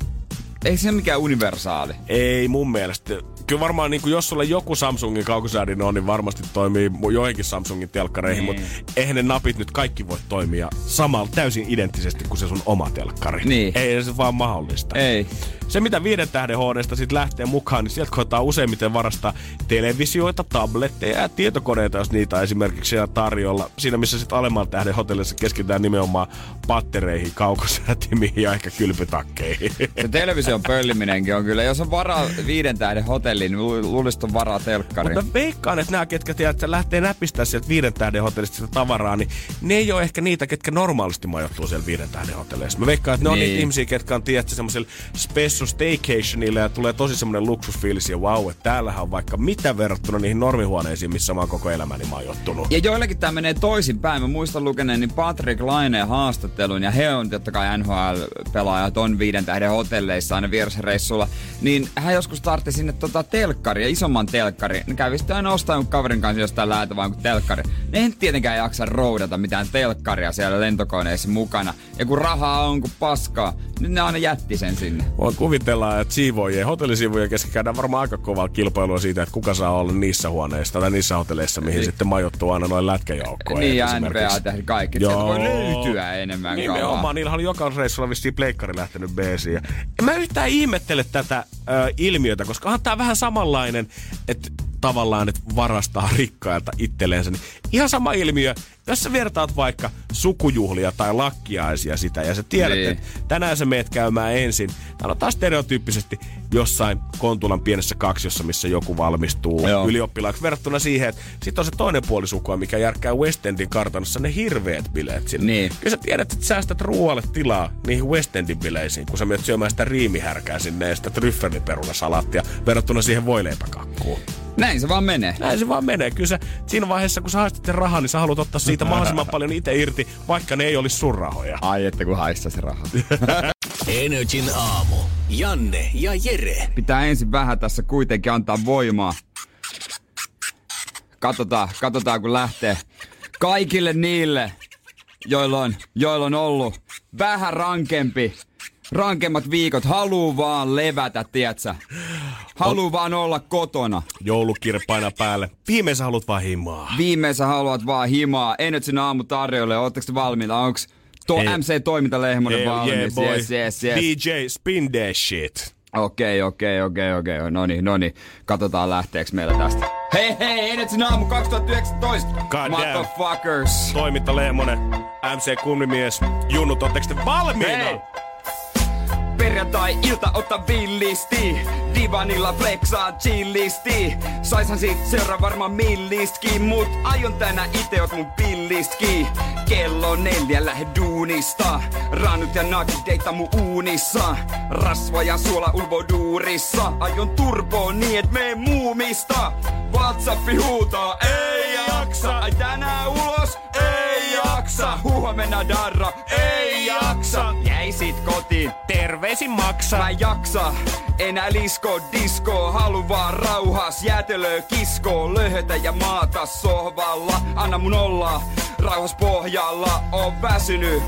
ei se mikään universaali. Ei mun mielestä. Kyllä varmaan, niin kuin jos sulla joku Samsungin kaukosäädin on, niin varmasti toimii joihinkin Samsungin telkkareihin, Niin. mutta eihän ne napit nyt kaikki voi toimia samalla täysin identtisesti kuin se sun oma telkkari. Niin. Ei se vaan mahdollista. Ei. Se, mitä viiden tähden HDsta sitten lähtee mukaan, niin sieltä koetaan useimmiten varastaa televisioita, tabletteja ja tietokoneita, jos niitä esimerkiksi siellä tarjolla. Siinä, missä sitten alemman tähden hotellissa keskitytään nimenomaan pattereihin, kaukosäätimiin ja ehkä kylpytakkeihin. Se television pölliminenkin on kyllä, jos on varaa viiden tähden hotelliin, niin lu- luulisit on varaa telkkariin. Mutta veikkaan, että nämä, ketkä tiedät, että lähtee näpistää sieltä viiden tähden hotellista sitä tavaraa, niin ne ei ole ehkä niitä, ketkä normaalisti majoittuu siellä viiden tähden hotelleissa. Mä veikkaan, että ne on Niin. niitä ihmisiä, ketkä on tiedät semmoisella spessu staycationilla ja tulee tosi semmoinen luksusfiilis ja wow, että täällähän on vaikka mitä verrattuna niihin normihuoneisiin, missä mä oon koko elämäni majoittunut. Ja joillekin tämä menee toisinpäin. Mä muistan lukeneeni Patrick Laineen haastattelun, ja he on totta kai NHL-pelaajat, on viiden tähden hotelleissa aina vierasreissulla. Niin hän joskus tartti sinne tota telkkari, ja isomman telkkari. Ne kävi sitten aina ostaa kaverin kanssa jostain läältä vaan kuin telkkari. Ne ei tietenkään jaksa roudata mitään telkkaria siellä lentokoneessa mukana. Ja kun rahaa on kuin paskaa, niin ne aina jätti sen sinne. Voin kuvitella, että siivoojien, hotellisiivojen kesken käydään varmaan aika kovaa kilpailua siitä, että kuka saa olla niissä huoneissa tai niissä hotelleissa, mihin sitten majoittuu aina noin lätkäjoukkoja. Niin, ja NBA tehdä kaikki. Sieltä voi löytyä enemmän kalaa. Nimenomaan, niillä oli joka reissulla vissiin pleikkari lähtenyt beesiin. Ja en mä yhtään ihmettele tätä ö, ilmiötä, koska onhan tää vähän samanlainen, että tavallaan, että varastaa rikkailta itselleensä. Niin ihan sama ilmiö, jos sä vertaat vaikka sukujuhlia tai lakkiaisia sitä, ja sä tiedät, Niin. että tänään sä meet käymään ensin, sanotaan stereotyyppisesti jossain Kontulan pienessä kaksiossa, missä joku valmistuu Joo. ylioppilaaksi, verrattuna siihen, että sit on se toinen puoli sukua, mikä järkkää West Endin kartanossa ne hirveät bileet sinne. Niin. Kyllä sä tiedät, että säästät ruoalle tilaa niihin West Endin bileisiin, kun sä menet syömään sitä riimihärkää sinne ja sitä tryffeliperunasalaattia verrattuna siihen voileipäkakkuun. Näin se vaan menee. Näin se vaan menee. Kyllä sä, siinä vaiheessa, kun sä haistat sen rahaa, niin sä haluat ottaa siitä [laughs] mahdollisimman paljon itse irti, vaikka ne ei olisi sun rahoja. Ai että kun haistaa se raha. [laughs] Energin aamu. Janne ja Jere. Pitää ensin vähän tässä kuitenkin antaa voimaa. Katsotaan, katsotaan kun lähtee. Kaikille niille, joilla on, joilla on ollut vähän rankempi, rankemmat viikot, haluu vaan levätä, tietsä. Haluu vaan olla kotona. Joulukirppaina päälle. Viimein sä haluat vaan himaa. Viimeisä haluat vaan himaa. Energin aamu tarjolle. Ootteko te valmiita? Onks tuo Ei. MC-toimintalehmonen Yeah, valmis? yeah, yes, yes, yes. DJ, spin that shit. Okei, okei, okei, okei. No niin, no niin. Katsotaan lähteeks meillä tästä. Hei, hei, Energin aamu 2019. God damn. Motherfuckers. Toiminta Lehmonen, MC Kummimies, Junnut, ootteko te valmiina? Hei! Perjantai-ilta otta villisti. Divanilla flexaa chillisti. Saishan siitä seuraa varmaan millistkin Mut aion tänä ite ot mun pillistki Kello neljä lähde duunista. Rannut ja nakit deita mun uunissa. Rasva ja suola ulvo duurissa. Aion turboon niin et mee muumista. Whatsappi huutaa ei jaksa Ai tänään ulos ei jaksa. Huomenna darra. Ei jaksa. Jäi sit kotiin. Terveisin maksa. Mä en jaksa, enää lisko, disko, halu vaan rauhas, jäätelö, kisko, löhötä ja maata sohvalla, anna mun olla, rauhas pohjalla, on väsynyt.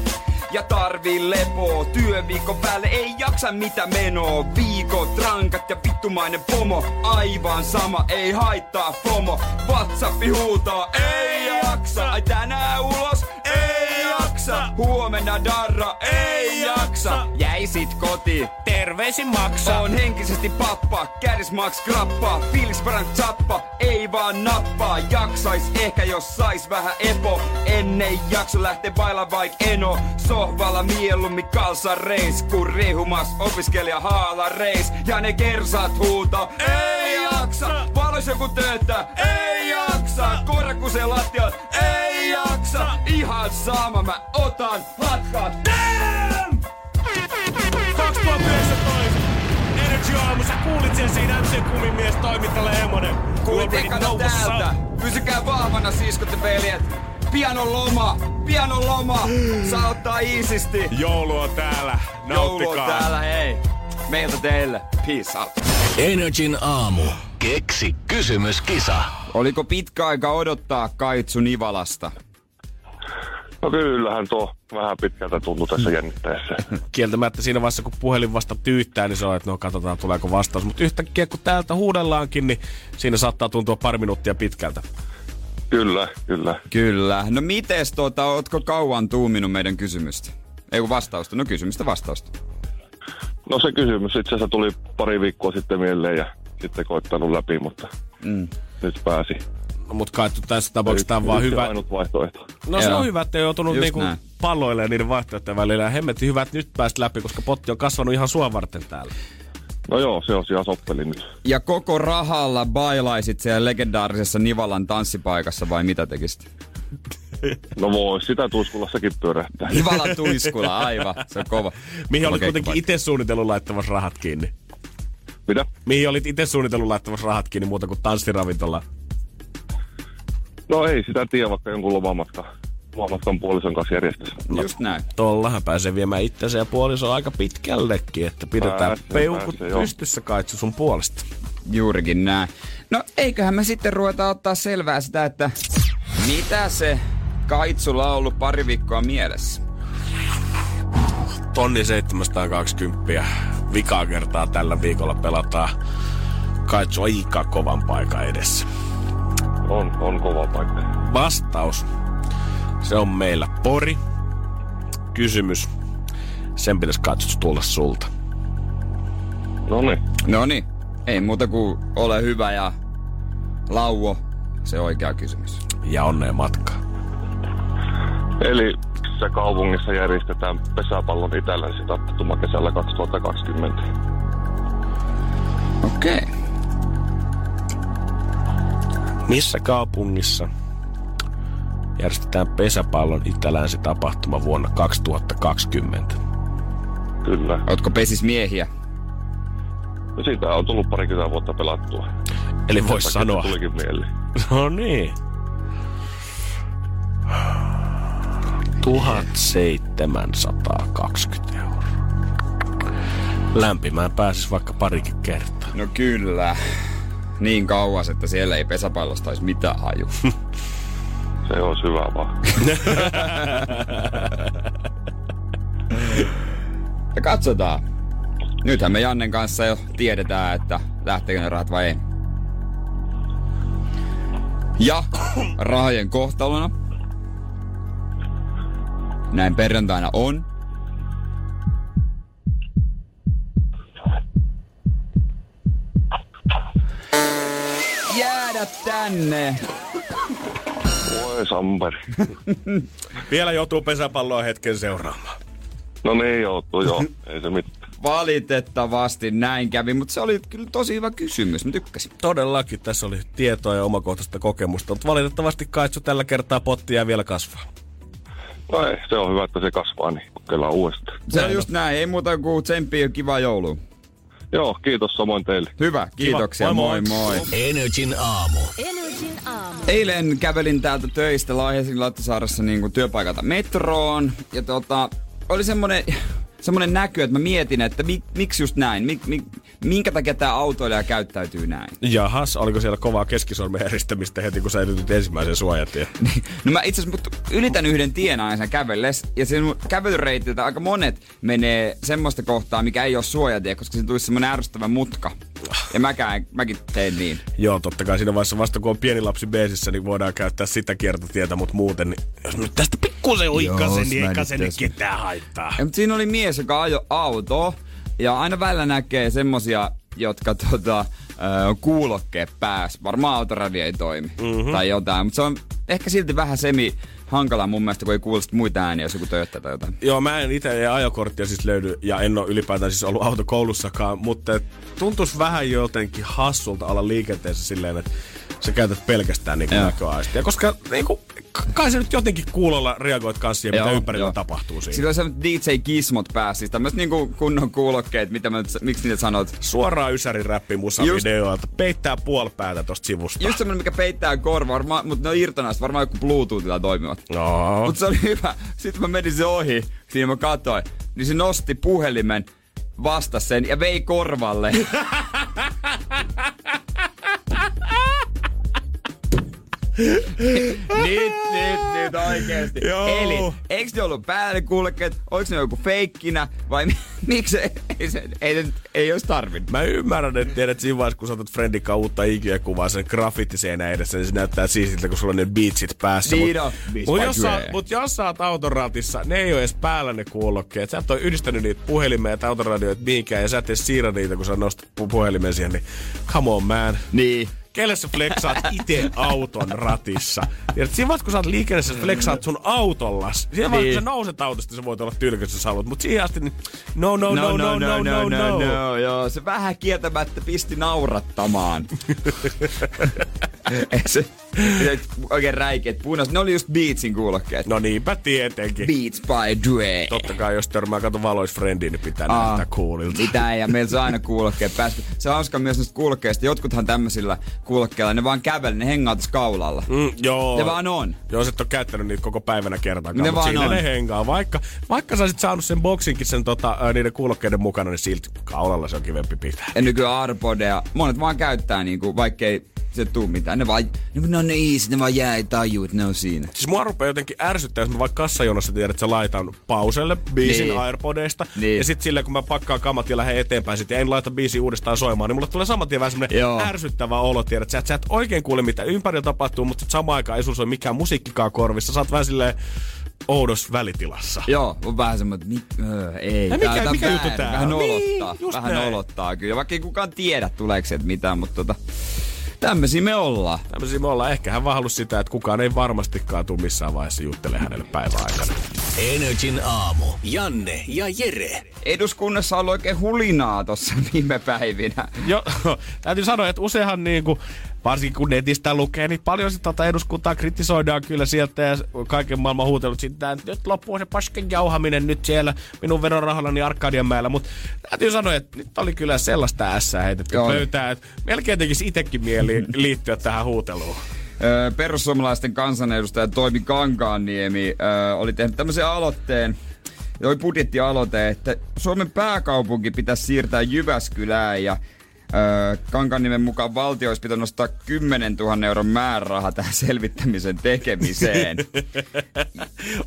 Ja tarvii lepoa, työviikon päälle ei jaksa mitä menoo Viikot, rankat ja vittumainen pomo. Aivan sama, ei haittaa FOMO. Whatsappi huutaa, ei jaksa. Ai tänään ulos, jaksa huomenna darra, ei jaksa. Jäisit kotiin, Terveisin maksa. on henkisesti pappa, kädis maks krappa, fiilis parant tappa, ei vaan nappaa. Jaksais ehkä jos sais vähän epo, ennen jakso lähtee baila vaik eno. Sohvalla mieluummin kalsa reis, kun rihumas opiskelija haala reis. Ja ne kersat huuta, ei jaksa, valos joku töötä, ei jaksa. Koira kusee lattialla, ei jaksa. Ihan sama, mä otan hatkat. Damn! 2019. Energy aamu, sä kuulit sen siinä MC Kumimies toimittajalle Emonen. Kuultiin kato täältä. Pysykää vahvana siskot ja veljet. Pian on loma, pian on loma. Saa ottaa iisisti. Joulu on täällä. Joulu on Nauttikaa. täällä, hei. Meiltä teille. Peace out. Energin aamu. Keksi kysymyskisa. Oliko pitkä aika odottaa Kaitsu Nivalasta? No kyllähän tuo vähän pitkältä tuntuu tässä jännittäessä. [laughs] Kieltämättä siinä vaiheessa, kun puhelin vasta tyyttää, niin se on, että no katsotaan tuleeko vastaus. Mutta yhtäkkiä kun täältä huudellaankin, niin siinä saattaa tuntua pari minuuttia pitkältä. Kyllä, kyllä. Kyllä. No mites tota, ootko kauan tuuminut meidän kysymystä? Ei kun vastausta. No kysymystä vastausta. No se kysymys itse asiassa tuli pari viikkoa sitten mieleen ja sitten koittanut läpi, mutta Mm. nyt pääsi. No, mutta kai tässä tapauksessa tämä on vaan hyvä. ainut vaihtoehto. No se on hyvä, että ei joutunut Just niinku näin. palloilemaan niiden vaihtoehtojen välillä. Ja hemmetti hyvä, että nyt pääsit läpi, koska potti on kasvanut ihan sua varten täällä. No joo, se on ihan soppeli nyt. Ja koko rahalla bailaisit siellä legendaarisessa Nivalan tanssipaikassa vai mitä tekisit? No voi sitä tuiskulassakin pyörähtää. Nivalan tuiskula, aivan. Se on kova. Mihin Kova olit kuitenkin itse suunnitellut laittamassa rahat kiinni? Mitä? Mihin olit itse suunnitellut laittamassa rahat kiinni muuta kuin tanssiravintola? No ei sitä tiedä, vaikka jonkun lomamatka, lomamatkan puolison kanssa järjestäisi. Just näin. Tollahan pääsee viemään itsensä ja puoliso aika pitkällekin, että pidetään Pääsee, peukut pääsee, pystyssä kaitsu sun puolesta. Juurikin näin. No eiköhän me sitten ruveta ottaa selvää sitä, että mitä se Kaitsulla on ollut pari viikkoa mielessä. Tonni 720. Vikaa kertaa tällä viikolla pelataan kaitsu aika kovan paikan edessä. On, on kova paikka. Vastaus. Se on meillä Pori. Kysymys. Sen pitäisi katsot tulla sulta. No niin. No niin, ei muuta kuin ole hyvä ja lauo se oikea kysymys. Ja onnea matkaa. Eli missä kaupungissa järjestetään pesäpallon itälänsi tapahtuma kesällä 2020? Okei. Okay. Missä kaupungissa järjestetään pesäpallon itälänsi tapahtuma vuonna 2020? Kyllä. Ootko pesis miehiä? No siitä on tullut parikymmentä vuotta pelattua. Eli vois Takia sanoa. Tulikin mieleen. No niin. 1720 euroa. Lämpimään pääsis vaikka parikin kertaa. No kyllä. Niin kauas, että siellä ei pesäpallosta olisi mitään haju. [laughs] Se olisi hyvä vaan. [laughs] Ja katsotaan. Nythän me Jannen kanssa jo tiedetään, että lähteekö ne rahat vai ei. Ja rahojen kohtalona. Näin perjantaina on. Jäädä tänne. Voi Samperi. [laughs] Vielä joutuu pesäpalloa hetken seuraamaan. No niin joutuu, joo. [laughs] Ei se mitään. Valitettavasti näin kävi, mutta se oli kyllä tosi hyvä kysymys. Mä tykkäsin. Todellakin tässä oli tietoa ja omakohtaista kokemusta, mutta valitettavasti Kaitsu tällä kertaa potti jää vielä kasvaa. No ei, se on hyvä, että se kasvaa, niin kokeillaan uudestaan. Se on just näin, ei muuta kuin tsemppiä ja kivaa joulua. Joo, kiitos samoin teille. Hyvä, kiitoksia, Moi, moi moi. moi. Energin aamu. Energin aamu. Eilen kävelin täältä töistä Helsingin Lauttasaaressa niin työpaikalta metroon ja tota, oli semmonen, semmonen näky, että mä mietin, että mik, miksi just näin, mik, mik, minkä takia tämä autoilija käyttäytyy näin. Jahas, oliko siellä kovaa keskisormen eristämistä heti, kun sä edytyt ensimmäisen suojatien? [laughs] no mä itse asiassa ylitän yhden tien aina kävelles, ja sen kävelyreitiltä aika monet menee semmoista kohtaa, mikä ei ole suojatie, koska se tulisi semmoinen ärsyttävä mutka. Ja mäkään, mäkin teen niin. Joo, totta kai siinä vaiheessa vasta kun on pieni lapsi beesissä, niin voidaan käyttää sitä kiertotietä, mutta muuten, niin jos nyt tästä pikkusen oikasen, niin eikä se nyt ketään haittaa. Ja, mutta siinä oli mies, joka ajoi autoa, ja aina välillä näkee semmosia, jotka tota, on kuulokkeen pääs. Varmaan autoradio ei toimi mm-hmm. tai jotain, mutta se on ehkä silti vähän semi hankala mun mielestä, kun ei kuule muita ääniä, jos joku Toyota tai jotain. Joo, mä en itse ajokorttia siis löydy ja en ole ylipäätään siis ollut autokoulussakaan, mutta tuntuisi vähän jotenkin hassulta olla liikenteessä silleen, että sä käytät pelkästään niin näköaistia. Koska niin kuin, kai sä nyt jotenkin kuulolla reagoit kanssa siihen, mitä ympärillä joo. tapahtuu siinä. Sillä on se DJ-kismot päässä, siis tämmöiset niin kunnon kuulokkeet, mitä mä, miksi niitä sanot? Suoraan Ysärin räppi videoilta. Peittää puolipäätä tosta sivusta. Just semmonen, mikä peittää korvaa, mutta ne on irtonaista, varmaan joku Bluetoothilla toimivat. No. Mutta se oli hyvä. Sitten mä menin se ohi, siinä mä katsoin, niin se nosti puhelimen, vastasi sen ja vei korvalle. [laughs] nyt, nyt, nyt oikeesti. Joo. Eli, eikö ne ollut päälle kuulekkeet? Oliko ne joku feikkinä? Vai [laughs] miksi ei, ei, ei, ei, ei olisi tarvinnut? Mä ymmärrän, että tiedät siinä vaiheessa, kun sä otat Friendin uutta IG-kuvaa sen graffitiseenä edessä, niin se näyttää siisiltä, kun sulla on ne beatsit päässä. Niin mut, no, mut, jos sä, mut jos sä oot autoratissa, ne ei ole edes päällä ne kuulokkeet. Sä et ole yhdistänyt niitä puhelimeen ja autoradioita mihinkään, ja sä et edes siirrä niitä, kun sä nostat puhelimen siihen, niin come on man. Niin kelle sä flexaat itse auton ratissa. Ja siinä vaiheessa, kun sä oot liikenteessä, sä flexaat sun autollas. Siinä vaiheessa, niin. kun sä nouset autosta, sä voit olla tylkäs, jos haluat. Mutta siihen asti, niin no no no, no, no, no, no, no, no, no. Joo, se vähän kieltämättä pisti naurattamaan. [laughs] se, oikein räikeet punaiset. Ne oli just Beatsin kuulokkeet. No niinpä tietenkin. Beats by Dre. Totta kai, jos törmää kato valois friendiin, niin pitää Aa, näyttää coolilta. Mitä ei, ja meillä se aina kuulokkeet päästä. Se on hauska myös näistä kuulokkeista. Jotkuthan tämmöisillä kuulokkeilla, ne vaan kävelee, ne hengaa tässä kaulalla. Mm, joo. Ne vaan on. Joo, sä et ole käyttänyt niitä koko päivänä kertaakaan, ne vaan on. ne hengaa. Vaikka, vaikka sä olisit saanut sen boksinkin sen tota, niiden kuulokkeiden mukana, niin silti kaulalla se on kivempi pitää. Ja nykyään Arpodeja, monet vaan käyttää niinku, vaikkei se tuu mitään. Ne vaan, ne on ne vaan jää taju, että ne on siinä. Siis mua rupeaa jotenkin ärsyttää, jos mä vaikka kassajonossa tiedän, että sä laitan pauselle biisin niin. Airpodeista. Niin. Ja sitten silleen, kun mä pakkaan kamat ja lähden eteenpäin sit, ja en laita biisi uudestaan soimaan, niin mulle tulee saman tien vähän semmonen Joo. ärsyttävä olo, tiedät, sä, sä et oikein kuule mitä ympärillä tapahtuu, mutta sit samaan aikaan ei sulla soi mikään musiikkikaan korvissa. Sä oot vähän silleen, oudos välitilassa. Joo, on vähän semmoinen, että öö, ei. Ja mikä, mikä juttu tää Vähän nolottaa, niin, vähän näin. nolottaa kyllä. Vaikka ei kukaan tiedä tuleeko sieltä mitään, mutta tota, Tämmöisiä me ollaan. Tämmöisiä me ollaan. Ehkä hän vaan sitä, että kukaan ei varmastikaan tule missään vaiheessa juttele hänelle päivän aikana. Energin aamu. Janne ja Jere. Eduskunnassa on oikein hulinaa tuossa viime päivinä. Joo, [laughs] täytyy sanoa, että useinhan niin kuin varsinkin kun netistä lukee, niin paljon sitä tota eduskuntaa kritisoidaan kyllä sieltä ja kaiken maailman huutelut siitä, että nyt loppuu se pasken jauhaminen nyt siellä minun verorahoillani Arkadianmäellä, mutta täytyy sanoa, että nyt oli kyllä sellaista ässää heitetty Joo. pöytään, että melkein tekisi itsekin mieli [laughs] liittyä tähän huuteluun. perussuomalaisten kansanedustaja Toimi Kankaanniemi oli tehnyt tämmöisen aloitteen, oli budjettialoite, että Suomen pääkaupunki pitäisi siirtää Jyväskylään ja Kankaniemen mukaan valtio olisi pitänyt nostaa 10 000 euron määräraha tähän selvittämisen tekemiseen. [laughs]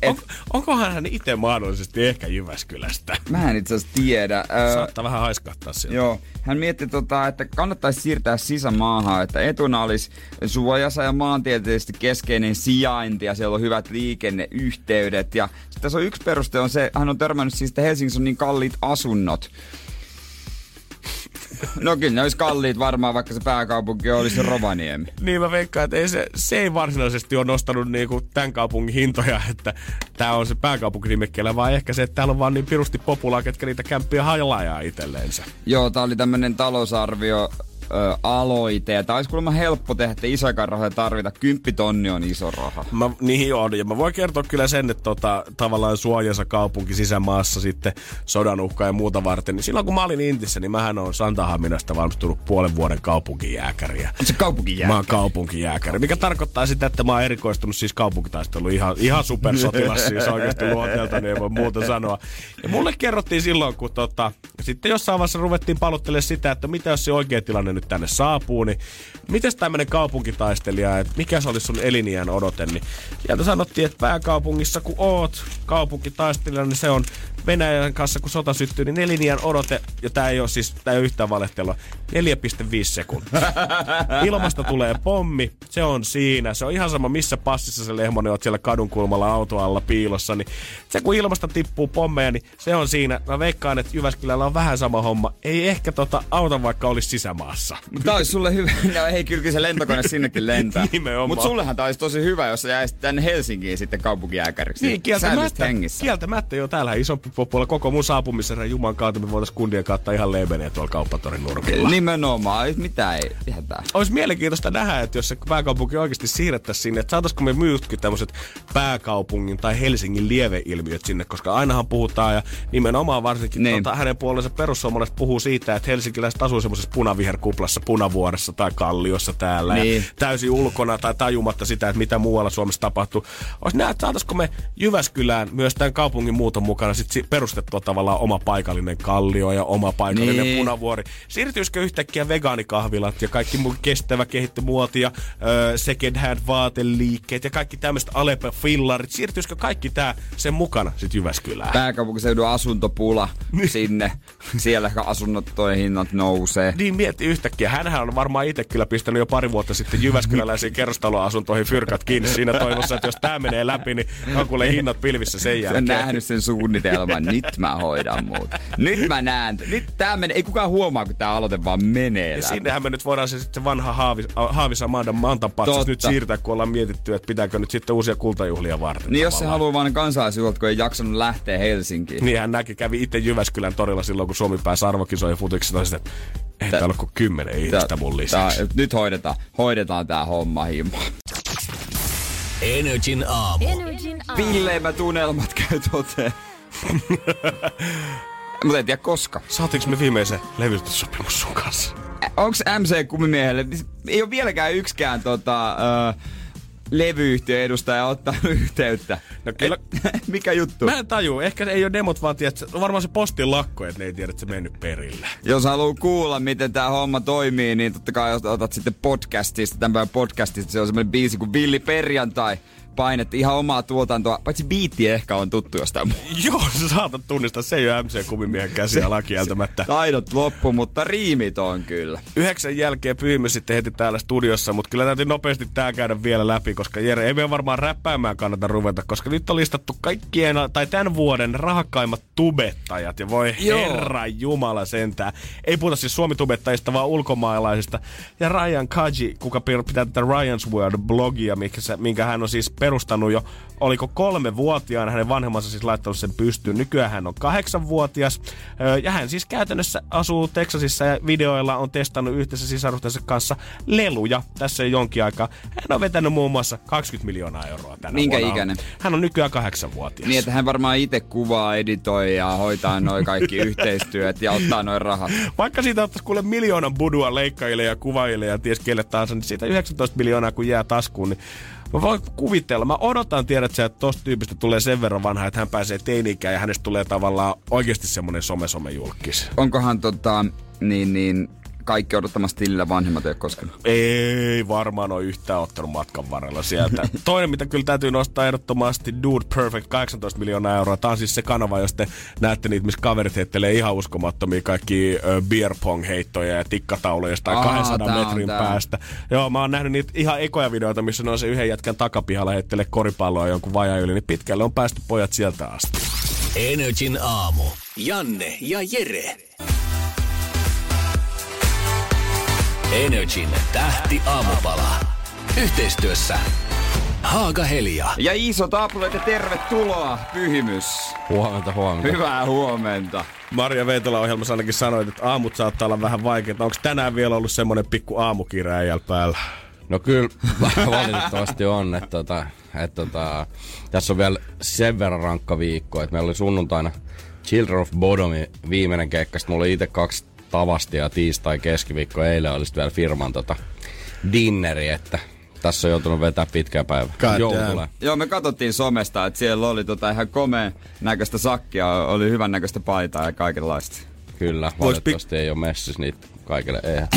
Et, on, onkohan hän itse mahdollisesti ehkä Jyväskylästä? Mä en itse asiassa tiedä. Saattaa vähän haiskahtaa sieltä. Joo. Hän mietti, tota, että kannattaisi siirtää sisämaahan, että etuna olisi suojassa ja maantieteellisesti keskeinen sijainti ja siellä on hyvät liikenneyhteydet. Ja tässä on yksi peruste on se, hän on törmännyt siis, että Helsingissä on niin kalliit asunnot. [laughs] No kyllä ne olisi kalliit varmaan, vaikka se pääkaupunki olisi Rovaniemi. [laughs] niin mä veikkaan, että ei se, se ei varsinaisesti ole nostanut niinku tämän kaupungin hintoja, [laughs] että tämä on se pääkaupunki nimekkeellä, vaan ehkä se, että täällä on vaan niin pirusti populaa, ketkä niitä kämppiä hajlajaa itselleensä. Joo, tää oli tämmönen talousarvio ö, aloite. Ja tämä olisi kuulemma helppo tehdä, että isoikaan rahoja tarvita. Kymppitonni on iso raha. Mä, niin on, ja mä voin kertoa kyllä sen, että tota, tavallaan suojansa kaupunki sisämaassa sitten sodan uhkaa ja muuta varten. Niin silloin kun mä olin Intissä, niin mähän on Santahaminasta valmistunut puolen vuoden kaupunkijääkäriä. On se kaupunkijääkäri? Mä oon kaupunkijääkäri, mikä tarkoittaa sitä, että mä oon erikoistunut siis kaupunkitaisteluun ihan, ihan supersotilas siis oikeasti luonteelta, niin ei voi muuta sanoa. Ja mulle kerrottiin silloin, kun tota, sitten jossain vaiheessa ruvettiin palottelemaan sitä, että mitä jos se oikea tilanne nyt tänne saapuu, niin miten tämmöinen kaupunkitaistelija, että mikä se olisi sun eliniän odote, niin sieltä sanottiin, että pääkaupungissa kun oot kaupunkitaistelija, niin se on Venäjän kanssa, kun sota syttyy, niin eliniän odote, ja tämä ei ole siis tää ei ole yhtään valehtelua, 4,5 sekuntia. [laughs] Ilmasta tulee pommi, se on siinä. Se on ihan sama, missä passissa se lehmonen on siellä kadun kulmalla autoalla piilossa. Niin se kun ilmasta tippuu pommeja, niin se on siinä. Mä veikkaan, että Jyväskylällä on vähän sama homma. Ei ehkä tota auta vaikka olisi sisämaassa. Tää olisi sulle hyvä. [laughs] No ei, kyllä se lentokone sinnekin lentää. [laughs] Nimenomaan. Mutta sullehan tää olisi tosi hyvä, jos sä jäisit tänne Helsinkiin sitten kaupunkijääkäriksi. Niin, kieltämättä, hengissä. kieltämättä jo täällä isompi puolella koko mun saapumisen Juman kautta me voitaisiin kundien kautta ihan lebeneen tuolla kauppatorin nurkilla. Nimenomaan, ei mitä ei hätää. olisi mielenkiintoista nähdä, että jos se pääkaupunki oikeasti siirrettäisiin sinne, että saataisiko me myytkin tämmöiset pääkaupungin tai Helsingin lieveilmiöt sinne, koska ainahan puhutaan ja nimenomaan varsinkin Niin. tota, hänen puolensa perussuomalaiset puhuu siitä, että helsinkiläiset asuu semmoisessa punaviherkuplassa punavuoressa tai kalliossa täällä Niin. ja täysin ulkona tai tajumatta sitä, että mitä muualla Suomessa tapahtuu. Olisi nähdä, että saataisiko me Jyväskylään myös tämän kaupungin muuton mukana sit si- perustettua tavallaan oma paikallinen kallio ja oma paikallinen Niin. punavuori. Siirtyisikö yhtäkkiä vegaanikahvilat ja kaikki muu kestävä kehitty muoti ja ö, second hand vaateliikkeet ja kaikki tämmöiset Alepe fillarit. Siirtyisikö kaikki tää sen mukana sit Jyväskylään? Pääkaupunkiseudun asuntopula sinne. Siellä asunnot toi hinnat nousee. Niin mietti yhtäkkiä. Hänhän on varmaan itse kyllä pistänyt jo pari vuotta sitten Jyväskyläläisiin kerrostaloasuntoihin fyrkat kiinni siinä toivossa, että jos tämä menee läpi, niin on kuule hinnat pilvissä sen jälkeen. nähnyt sen suunnitelman. Nyt mä hoidan muut. Nyt mä näen. Nyt tää menee. Ei kukaan huomaa, kun tää aloite vaan menee Ja läpi. sinnehän me nyt voidaan se sitten vanha Haavis, Haavis Amanda Mantapatsas nyt siirtää, kun ollaan mietitty, että pitääkö nyt sitten uusia kultajuhlia varten. Niin jos se haluaa vaan kansalaisuudet, kun ei jaksanut lähteä Helsinkiin. Niin hän näki, kävi itse Jyväskylän torilla silloin, kun Suomi pääsi arvokisoihin futiksessa. Toisin, että ei täällä ole kuin kymmenen ihmistä mun lisäksi. Tää, nyt hoidetaan, hoidetaan tää homma himma. Energin aamu. Villeimmät unelmat käy toteen. [laughs] Mutta en tiedä koska. Saatiinko me viimeisen levytyssopimus sun kanssa? Onks MC kumimiehelle, ei ole vieläkään yksikään tota, ö, levyyhtiön edustaja ottanut [laughs] yhteyttä. No kyllä- Et, [laughs] mikä juttu? Mä en taju. Ehkä ei ole demot vaan, tiedät, varmaan se postin lakko, että ne ei tiedä, että se mennyt perille. Jos haluaa kuulla, miten tämä homma toimii, niin totta kai otat sitten podcastista, tämän päivän podcastista. Se on semmoinen biisi kuin Villi Perjantai. Painettiin ihan omaa tuotantoa, paitsi biitti ehkä on tuttu jostain muuta. [laughs] Joo, sä saatat tunnistaa. Se ei ole MC Kumimiehen käsiä [laughs] lakieltämättä. Taidot loppu, mutta riimit on kyllä. Yhdeksän jälkeen pyhimme sitten heti täällä studiossa, mutta kyllä täytyy nopeasti tää käydä vielä läpi, koska Jere, ei me varmaan räppäämään kannata ruveta, koska nyt on listattu kaikkien, tai tämän vuoden rahakkaimmat tubettajat, ja voi Joo. herra jumala sentään. Ei puhuta siis suomitubettajista, vaan ulkomaalaisista. Ja Ryan Kaji, kuka pitää tätä Ryan's World-blogia, minkä hän on siis perustanut jo, oliko kolme vuotiaana, hänen vanhemmansa siis laittanut sen pystyyn. Nykyään hän on kahdeksanvuotias, ja hän siis käytännössä asuu Texasissa ja videoilla on testannut yhteensä sisarustensa kanssa leluja tässä jo jonkin aikaa. Hän on vetänyt muun muassa 20 miljoonaa euroa tänä Minkä vuonna. ikäinen? Hän on nykyään kahdeksanvuotias. Niin, että hän varmaan itse kuvaa, editoi ja hoitaa noin kaikki [laughs] yhteistyöt ja ottaa noin rahat. Vaikka siitä ottaisi kuule miljoonan budua leikkaajille ja kuvaajille ja ties kelle tahansa, niin siitä 19 miljoonaa kun jää taskuun, niin Mä voin kuvitella, mä odotan tiedät että tosta tyypistä tulee sen verran vanha, että hän pääsee teini-ikään ja hänestä tulee tavallaan oikeasti semmonen some-some-julkis. Onkohan tota, niin, niin, kaikki odottamassa tilillä vanhemmat ei ole koskenut? Ei varmaan ole yhtään ottanut matkan varrella sieltä. [laughs] Toinen, mitä kyllä täytyy nostaa ehdottomasti, Dude Perfect, 18 miljoonaa euroa. Tämä on siis se kanava, jos te näette niitä, missä kaverit heittelee ihan uskomattomia kaikki beer pong heittoja ja tikkatauluja jostain Aa, 200 tää metrin tää. päästä. Joo, mä oon nähnyt niitä ihan ekoja videoita, missä ne on se yhden jätkän takapihalla heittelee koripalloa jonkun vajan yli, niin pitkälle on päästy pojat sieltä asti. Energin aamu. Janne ja Jere. Energin tähti aamupala. Yhteistyössä Haaga Helia. Ja iso taapuloita tervetuloa, pyhimys. Huomenta, huomenta. Hyvää huomenta. Maria Veitola ohjelmassa ainakin sanoit, että aamut saattaa olla vähän vaikeita. Onko tänään vielä ollut semmoinen pikku aamukiire äijällä päällä? No kyllä [laughs] valitettavasti on, että, tota, että tota, tässä on vielä sen verran rankka viikko, että meillä oli sunnuntaina Children of Bodomi viimeinen keikka, sitten mulla oli itse kaksi tavastia tiistai keskiviikko, eilen oli vielä firman tota, dinneri, että tässä on joutunut vetää pitkää päivää. God Joo, me katsottiin somesta, että siellä oli tota ihan komeen näköistä sakkia, oli hyvän näköistä paitaa ja kaikenlaista. Kyllä, valitettavasti ei ole messissä niitä kaikille eihän.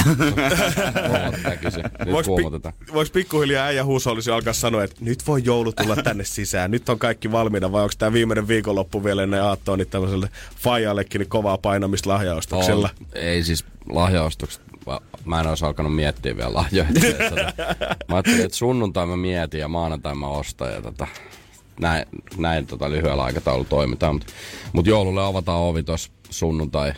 Nyt kuumotetaan. Voiko pikkuhiljaa äijä huusollisi alkaa sanoa, että nyt voi joulu tulla tänne sisään, nyt on kaikki valmiina, vai onko tämä viimeinen viikonloppu vielä ennen aattoa niin tämmöiselle faijallekin niin kovaa painamista lahjaostoksella? On. Ei siis lahjaostokset, mä en olisi alkanut miettiä vielä lahjoja. [laughs] mä ajattelin, että sunnuntai mä mietin ja maanantai mä ostan ja tota, näin, näin tota lyhyellä aikataululla toimitaan. Mutta mut joululle avataan ovi tuossa sunnuntai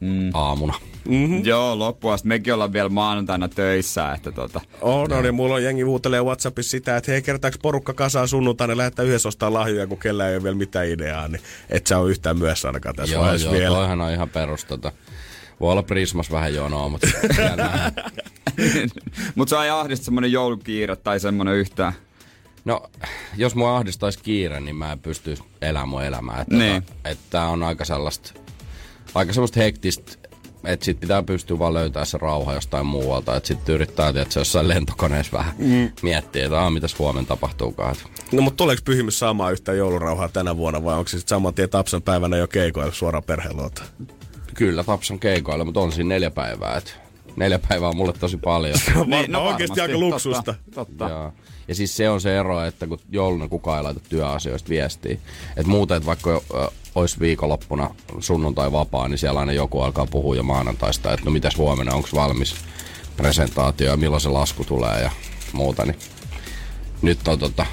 mm. aamuna. Mm-hmm. Joo, loppuun asti. Mekin ollaan vielä maanantaina töissä. Että tota. Oh, no niin, mulla on jengi huutelee Whatsappissa sitä, että hei, kertaako porukka kasaan sunnuntaina lähettää yhdessä ostaa lahjoja, kun kellä ei ole vielä mitään ideaa, niin et sä ole yhtään myös ainakaan tässä joo, vaiheessa joo, vielä. toihan on ihan perustata. Voi olla Prismas vähän jonoa, mutta [laughs] Mutta se ei ahdista semmonen joulukiire tai semmonen yhtään. No, jos mua ahdistaisi kiire, niin mä en pystyisi elämään mun elämää. Että, Niin. tota, että tää on aika sellaista, aika semmoista hektistä, että sit pitää pystyä vaan löytää se rauha jostain muualta. Että sit yrittää, että se jossain lentokoneessa vähän mm. miettiä, että aah, mitäs huomenna tapahtuukaan. No mutta tuleeko pyhimys saamaan yhtään joulurauhaa tänä vuonna vai onko se sitten saman tien Tapsan päivänä jo keikoilla suoraan perheluota? Kyllä, Tapsan keikoilla, mutta on siinä neljä päivää. Et neljä päivää on mulle tosi paljon. [laughs] Niin, no oikeasti aika luksusta. Totta, totta. Joo. Ja siis se on se ero, että kun jouluna kukaan ei laita työasioista viestiä. Että muuten, että vaikka olisi viikonloppuna sunnuntai vapaa, niin siellä aina joku alkaa puhua jo maanantaista, että no mitäs huomenna, onko valmis presentaatio ja milloin se lasku tulee ja muuta. Niin nyt on tota,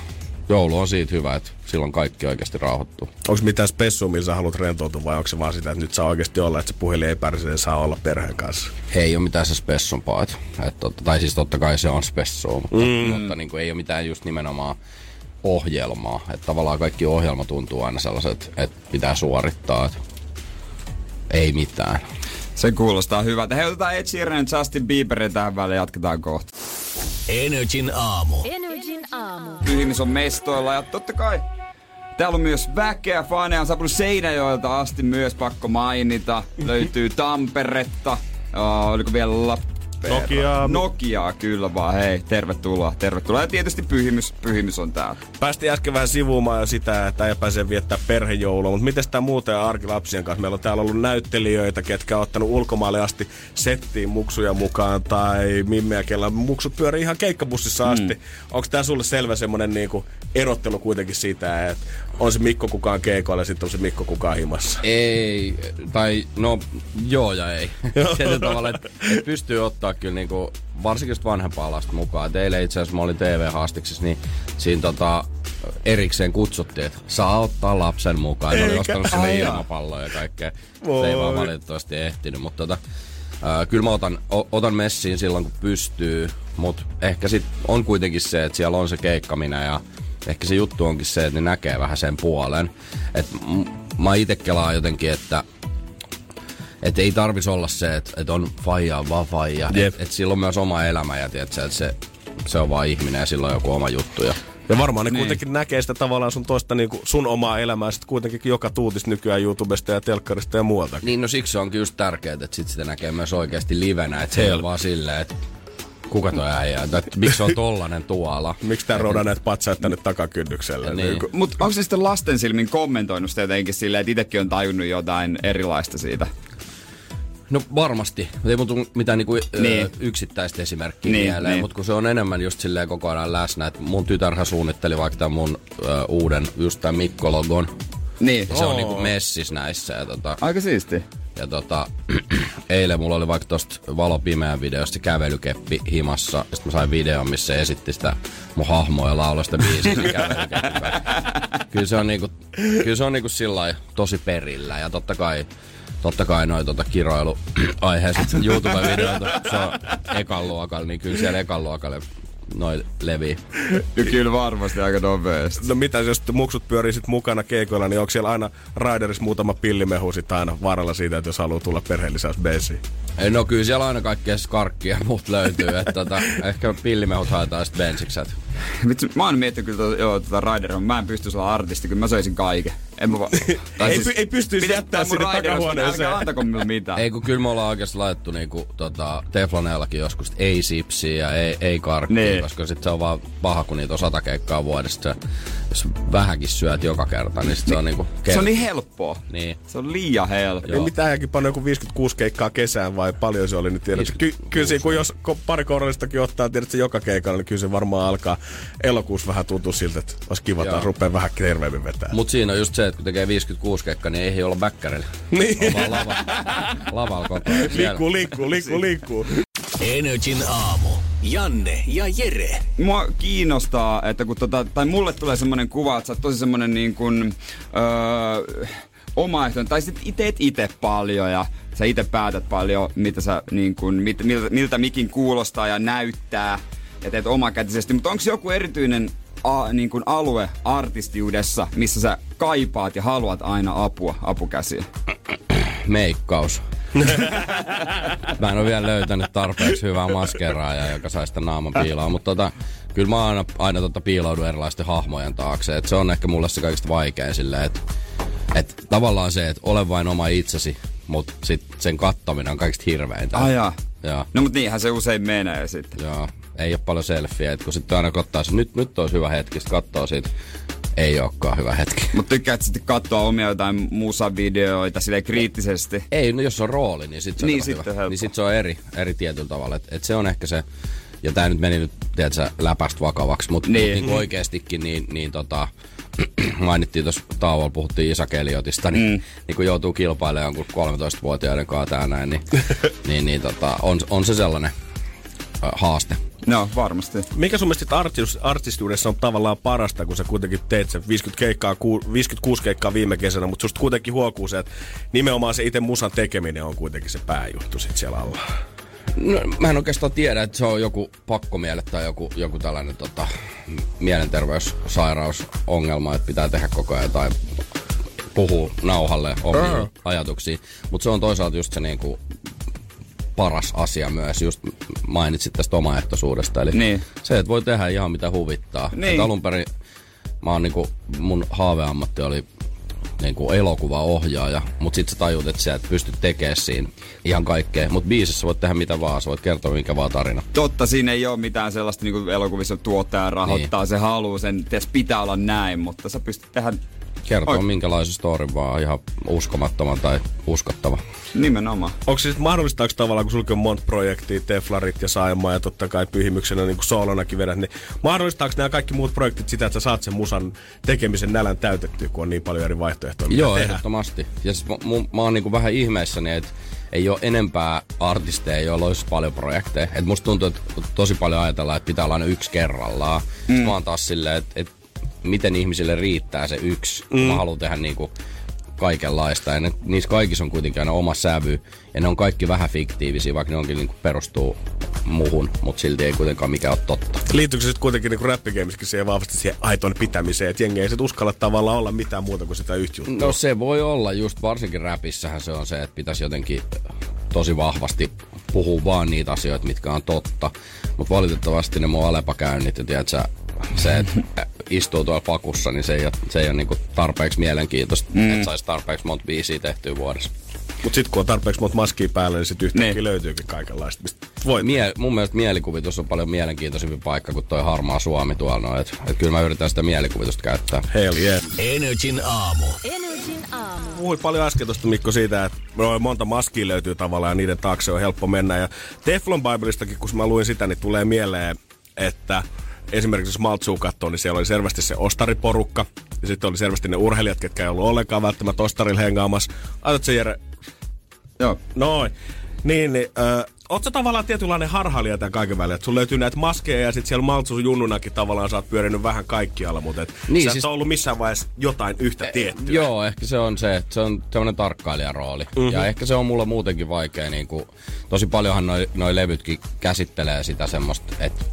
joulu on siitä hyvä, että silloin kaikki oikeasti rauhoittuu. Onko mitään spessua, millä sä haluat rentoutua vai onko se vaan sitä, että nyt saa oikeasti olla, että se puhelin ei pärsi ja saa olla perheen kanssa? Ei ole mitään se spessumpaa. Et, et, totta, tai siis totta kai se on spessua, mutta, mm. mutta niin kuin, ei ole mitään just nimenomaan ohjelmaa. Että tavallaan kaikki ohjelma tuntuu aina sellaiset, että pitää suorittaa. Et ei mitään. Se kuulostaa hyvältä. Hei, otetaan Ed Sheeran ja Justin Bieberin tähän väliin jatketaan kohta. Energin aamu. Energin aamu. Pyhimys on mestoilla ja totta kai Täällä on myös väkeä, faneja on saapunut Seinäjoelta asti myös pakko mainita. Löytyy Tamperetta, uh, oliko vielä Lappeenranta? Nokiaa. Nokiaa kyllä vaan, hei, tervetuloa, tervetuloa. Ja tietysti Pyhimys, Pyhimys on täällä. Päästiin äsken vähän sivuumaan jo sitä, että ei pääse viettää perhejoulua, mutta miten tämä muuten on arki lapsien kanssa? Meillä on täällä ollut näyttelijöitä, ketkä on ottanut ulkomaalle asti settiin muksuja mukaan tai mimmeä, kellä muksut pyörii ihan keikkabussissa asti. Mm. Onko tämä sulle selvä semmoinen niinku erottelu kuitenkin siitä, että on se Mikko kukaan keikoilla ja sitten on se Mikko kukaan himassa? Ei, tai no joo ja ei. [laughs] [laughs] Sillä tavalla, että et pystyy ottaa kyllä niinku, varsinkin just vanhempaa lasta mukaan. Et eilen itse asiassa mä olin TV-haastiksessa, niin siinä tota, erikseen kutsuttiin, että saa ottaa lapsen mukaan. Ne oli ostanut jaa. ilmapalloa ja kaikkea. Se ei vaan Voi. valitettavasti ehtinyt, mutta tota, ää, kyllä mä otan, o, otan messiin silloin kun pystyy, mutta ehkä sit on kuitenkin se, että siellä on se keikkaminen ja ehkä se juttu onkin se, että ne näkee vähän sen puolen. Et m- mä itse kelaan jotenkin, että et ei tarvis olla se, että et on faija on vaan faija. Jep. Et, et sillä on myös oma elämä ja tiedätkö, että se, se on vaan ihminen ja sillä on joku oma juttu. Ja Ja varmaan ne Niin. niin. kuitenkin näkee sitä tavallaan sun toista niinku sun omaa elämää sit kuitenkin joka tuutis nykyään YouTubesta ja telkkarista ja muualta. Niin, no siksi onkin just tärkeää, että sit sitä näkee myös oikeasti livenä. Että se ei ole vaan silleen, että kuka toi äijä, että miksi on tollanen tuolla. Miksi tää roda näitä patsaita tänne takakynnykselle? Niin. Niinku- Mutta onko se sitten lasten silmin kommentoinut sitä jotenkin silleen, että itsekin on tajunnut jotain erilaista siitä? No varmasti. Ei mun tuu mitään niinku, niin. Niin. yksittäistä esimerkkiä Niin, niin, mieleen, niin. niin. mutta kun se on enemmän just silleen koko ajan läsnä, että mun tytärhän suunnitteli vaikka tämän mun ö, uuden, just tämän Mikko-logon. Niin. Ja se on niinku messis näissä. Ja, tota, Aika siisti. ja tota, [clears throat] eilen mulla oli vaikka tosta valo pimeän videosta kävelykeppi himassa. Sitten mä sain videon, missä se esitti sitä mun hahmoa ja lauloi sitä biisiä. [laughs] Kyllä se on niinku, kyllä se on niinku sillä tosi perillä. Ja totta kai Totta kai noin tota kiroiluaiheiset [clears throat] YouTube-videot, se on ekan luokalla, niin kyllä siellä ekan luokalla noin levii. Ja kyllä varmasti aika nopeasti. No mitä jos muksut pyörii sit mukana keikoilla, niin onko siellä aina Raiderissa muutama pillimehu sit aina vaaralla siitä, että jos haluaa tulla perheellisäys beesiin? Ei, no kyllä siellä aina kaikkea skarkkia ja muut löytyy. että tota, ehkä pillimehut haetaan sitten bensikset. Vitsi, mä oon miettinyt kyllä, tota, joo, tota Rider, mä en pystyisi olla artisti, kyllä mä söisin kaiken. En mä va- [laughs] Tai Ei py- ei pystyisi jättää sinne takahuoneeseen. Älkää antako mulle mitään. Ei kun kyllä me ollaan oikeasti laitettu niinku, tota, Tefloneellakin joskus, ei sipsiä ja ei, ei karkkia, Niin. koska sit se on vaan paha, kun niitä on sata keikkaa vuodessa. Se, jos vähänkin syöt joka kerta, niin sit se on niinku... Se on niin helppoa. Niin. Se on liian helppoa. Niin mitä äijäkin panna joku 56 keikkaa kesään vai paljon se oli, niin tiedät, ky- kyllä siinä, kun jos pari kourallistakin ottaa, tiedät se joka keikalla, niin kyllä se varmaan alkaa elokuussa vähän tuntua siltä, että olisi kiva taas rupeaa vähän terveemmin vetää. Mut siinä on just se, että kun tekee 56 keikkaa, niin ei olla bäkkärillä. Niin. On vaan lava, lavalla ajan. Siellä- liikkuu, liikkuu, liikkuu, liikkuu. Energin aamu. Janne ja Jere. Mua kiinnostaa, että kun tota, tai mulle tulee semmoinen kuva, että sä oot tosi semmoinen niin kuin, öö, omaehtoinen, tai sit teet itse paljon ja sä itse päätät paljon, mitä sä, niin kuin, mit, miltä, miltä mikin kuulostaa ja näyttää ja teet omakätisesti, mutta onko joku erityinen a, niin kuin alue artistiudessa, missä sä kaipaat ja haluat aina apua, apukäsiä? meikkaus. [laughs] mä en ole vielä löytänyt tarpeeksi hyvää maskeraajaa, joka saisi sitä naaman piiloon, mutta tota, kyllä mä aina, aina tota piiloudun erilaisten hahmojen taakse. Et se on ehkä mulle se kaikista vaikein silleen, että et tavallaan se, että ole vain oma itsesi, mutta sit sen kattaminen on kaikista hirveintä. Ai jaa. Joo, No mutta niinhän se usein menee sitten. joo. Ei ole paljon selfieä, että kun sitten aina kattaa se, nyt, nyt olisi hyvä hetki, sitten katsoo siitä, ei olekaan hyvä hetki. Mutta tykkäät sitten katsoa omia jotain musavideoita silleen kriittisesti. Ei, no jos on rooli, niin sit se on, Niin, sitten hyvä. niin sit se on eri, eri tietyllä tavalla. Et, et se on ehkä se, ja tää nyt meni nyt, tiedätkö, läpästä vakavaksi, mutta Niin. niin. mut oikeestikin niin, niin tota, [clears throat] mainittiin tuossa tauolla, puhuttiin Isa Keliotista, niin, mm. niin kun joutuu kilpailemaan jonkun 13-vuotiaiden kanssa tää näin, niin, [laughs] niin, niin tota, on, on se sellainen haaste. No, varmasti. Mikä sun mielestä artistiudessa on tavallaan parasta, kun sä kuitenkin teet sen 50 keikkaa, ku- 56 keikkaa viime kesänä, mutta susta kuitenkin huokuu se, että nimenomaan se itse musan tekeminen on kuitenkin se pääjuttu sit siellä alla. No, mä en oikeastaan tiedä, että se on joku pakkomiele tai joku, joku tällainen tota, mielenterveyssairausongelma, että pitää tehdä koko ajan jotain puhuu nauhalle omiin Aa. ajatuksiin. Mutta se on toisaalta just se niinku paras asia myös, just mainitsit tästä omaehtoisuudesta. Eli Niin. se, että voi tehdä ihan mitä huvittaa. Niin. Et alun perin mä oon niinku, mun haaveammatti oli niinku elokuvaohjaaja, mutta sitten sä tajut, että sä et pysty tekemään siinä ihan kaikkea. Mutta biisissä voit tehdä mitä vaan, sä voit kertoa minkä vaan tarina. Totta, siinä ei ole mitään sellaista niin kuin elokuvissa tuottaja rahoittaa, niin. se haluaa sen, ties pitää olla näin, mutta sä pystyt tehdä Kertoa Oi. minkälaisen storin vaan ihan uskomattoman tai uskottava. nimenomaan. Onko se siis mahdollistaako tavallaan, kun sulki on monta projektia, Teflarit ja Saimaa ja totta kai pyhimyksenä niin kuin soolonakin vedät, niin mahdollistaako nämä kaikki muut projektit sitä, että sä saat sen musan tekemisen nälän täytettyä, kun on niin paljon eri vaihtoehtoja, mitä Joo, tehdä? ehdottomasti. Ja siis mä, mä oon niinku vähän ihmeissäni, että ei ole enempää artisteja, joilla olisi paljon projekteja. Et musta tuntuu, että tosi paljon ajatellaan, että pitää olla aina yksi kerrallaan. Mm. Mä oon taas silleen, että, että miten ihmisille riittää se yksi. Mm. Mä haluan tehdä niinku kaikenlaista. Ja ne, niissä kaikissa on kuitenkin aina oma sävy. Ja ne on kaikki vähän fiktiivisiä, vaikka ne onkin niinku perustuu muhun, mutta silti ei kuitenkaan mikään ole totta. Liittyykö se sitten kuitenkin niin räppigeemiskin siihen vahvasti siihen aitoon pitämiseen, että jengi ei sit uskalla tavallaan olla mitään muuta kuin sitä yhtä juttua? No se voi olla, just varsinkin räpissähän se on se, että pitäisi jotenkin tosi vahvasti puhua vaan niitä asioita, mitkä on totta. Mutta valitettavasti ne mun alepakäynnit ja tiedät sä, se, että [laughs] istuu tuolla pakussa, niin se ei ole, se ei ole niinku tarpeeksi mielenkiintoista, mm. että saisi tarpeeksi monta biisiä tehtyä vuodessa. Mutta sitten kun on tarpeeksi monta maskia päällä, niin sitten yhtäkkiä Niin. löytyykin kaikenlaista, mistä voi Mie, mun mielestä mielikuvitus on paljon mielenkiintoisempi paikka kuin toi harmaa Suomi tuolla. No, et, et kyllä mä yritän sitä mielikuvitusta käyttää. Hell yeah. Energin aamu. Energin aamu. Puhuit paljon äsken tuosta Mikko siitä, että noin monta maskia löytyy tavallaan ja niiden taakse on helppo mennä. Ja Teflon Biblistakin, kun mä luin sitä, niin tulee mieleen, että esimerkiksi jos Maltsuu katsoo, niin siellä oli selvästi se ostariporukka. Ja sitten oli selvästi ne urheilijat, ketkä ei ollut ollenkaan välttämättä ostarilla hengaamassa. Ajatko se Jere? Joo. Noin. Niin, niin äh, sä tavallaan tietynlainen harhailija tämän kaiken välillä, että sun löytyy näitä maskeja ja sitten siellä Maltsu junnunakin tavallaan sä oot pyörinyt vähän kaikkialla, mutta et niin, sä siis... et ole ollut missään vaiheessa jotain yhtä tiettyä. Joo, ehkä se on se, että se on semmoinen tarkkailijarooli. Mm-hmm. Ja ehkä se on mulla muutenkin vaikea. Niin kuin, tosi paljonhan noi, noi levytkin käsittelee sitä semmoista, että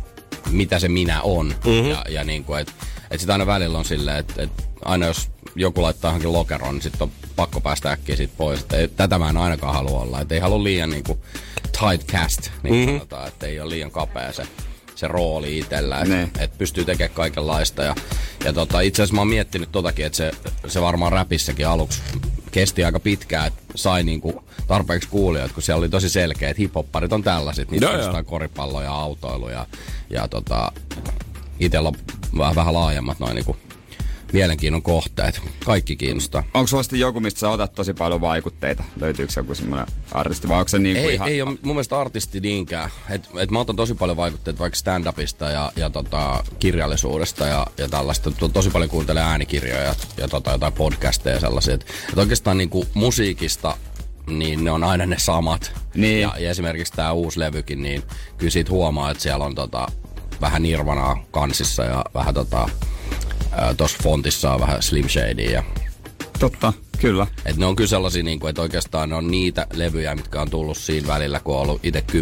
mitä se minä on. Mm-hmm. Ja, ja niin kuin, että et sit aina välillä on silleen, että et aina jos joku laittaa johonkin lokeroon, niin sitten on pakko päästä äkkiä siitä pois. Että ei, tätä mä en ainakaan halua olla. Että ei halua liian niin kuin, tight cast, niin mm-hmm. sanotaan, että ei ole liian kapea se se rooli itsellä, että et pystyy tekemään kaikenlaista. Ja, ja tota, itse asiassa mä oon miettinyt totakin, että se, se varmaan räpissäkin aluksi kesti aika pitkään, että sai niinku tarpeeksi kuulijoita, kun siellä oli tosi selkeä, että hiphopparit on tällaiset, niistä on koripalloja, autoiluja ja, ja tota, itsellä on vähän, vähän laajemmat noin niinku mielenkiinnon kohteet. Kaikki kiinnostaa. Onko sulla sitten joku, mistä sä otat tosi paljon vaikutteita? Löytyykö joku semmoinen artisti vai onko se niin ei, ihan... ei ole mun mielestä artisti niinkään. Et, et mä otan tosi paljon vaikutteita vaikka stand-upista ja, ja tota, kirjallisuudesta ja, ja tällaista. Tosi paljon kuuntelen äänikirjoja ja tota, jotain podcasteja ja sellaisia. Et, et oikeastaan niinku musiikista niin ne on aina ne samat. Niin. Ja, ja esimerkiksi tämä uusi levykin, niin kyllä siitä huomaa, että siellä on tota, vähän Nirvanaa kansissa ja vähän tota, tuossa fontissa on vähän Slim Shadya. Ja... Totta, kyllä. Et ne on kyllä sellaisia, niin kuin, että oikeastaan ne on niitä levyjä, mitkä on tullut siinä välillä, kun on ollut itse 10-25.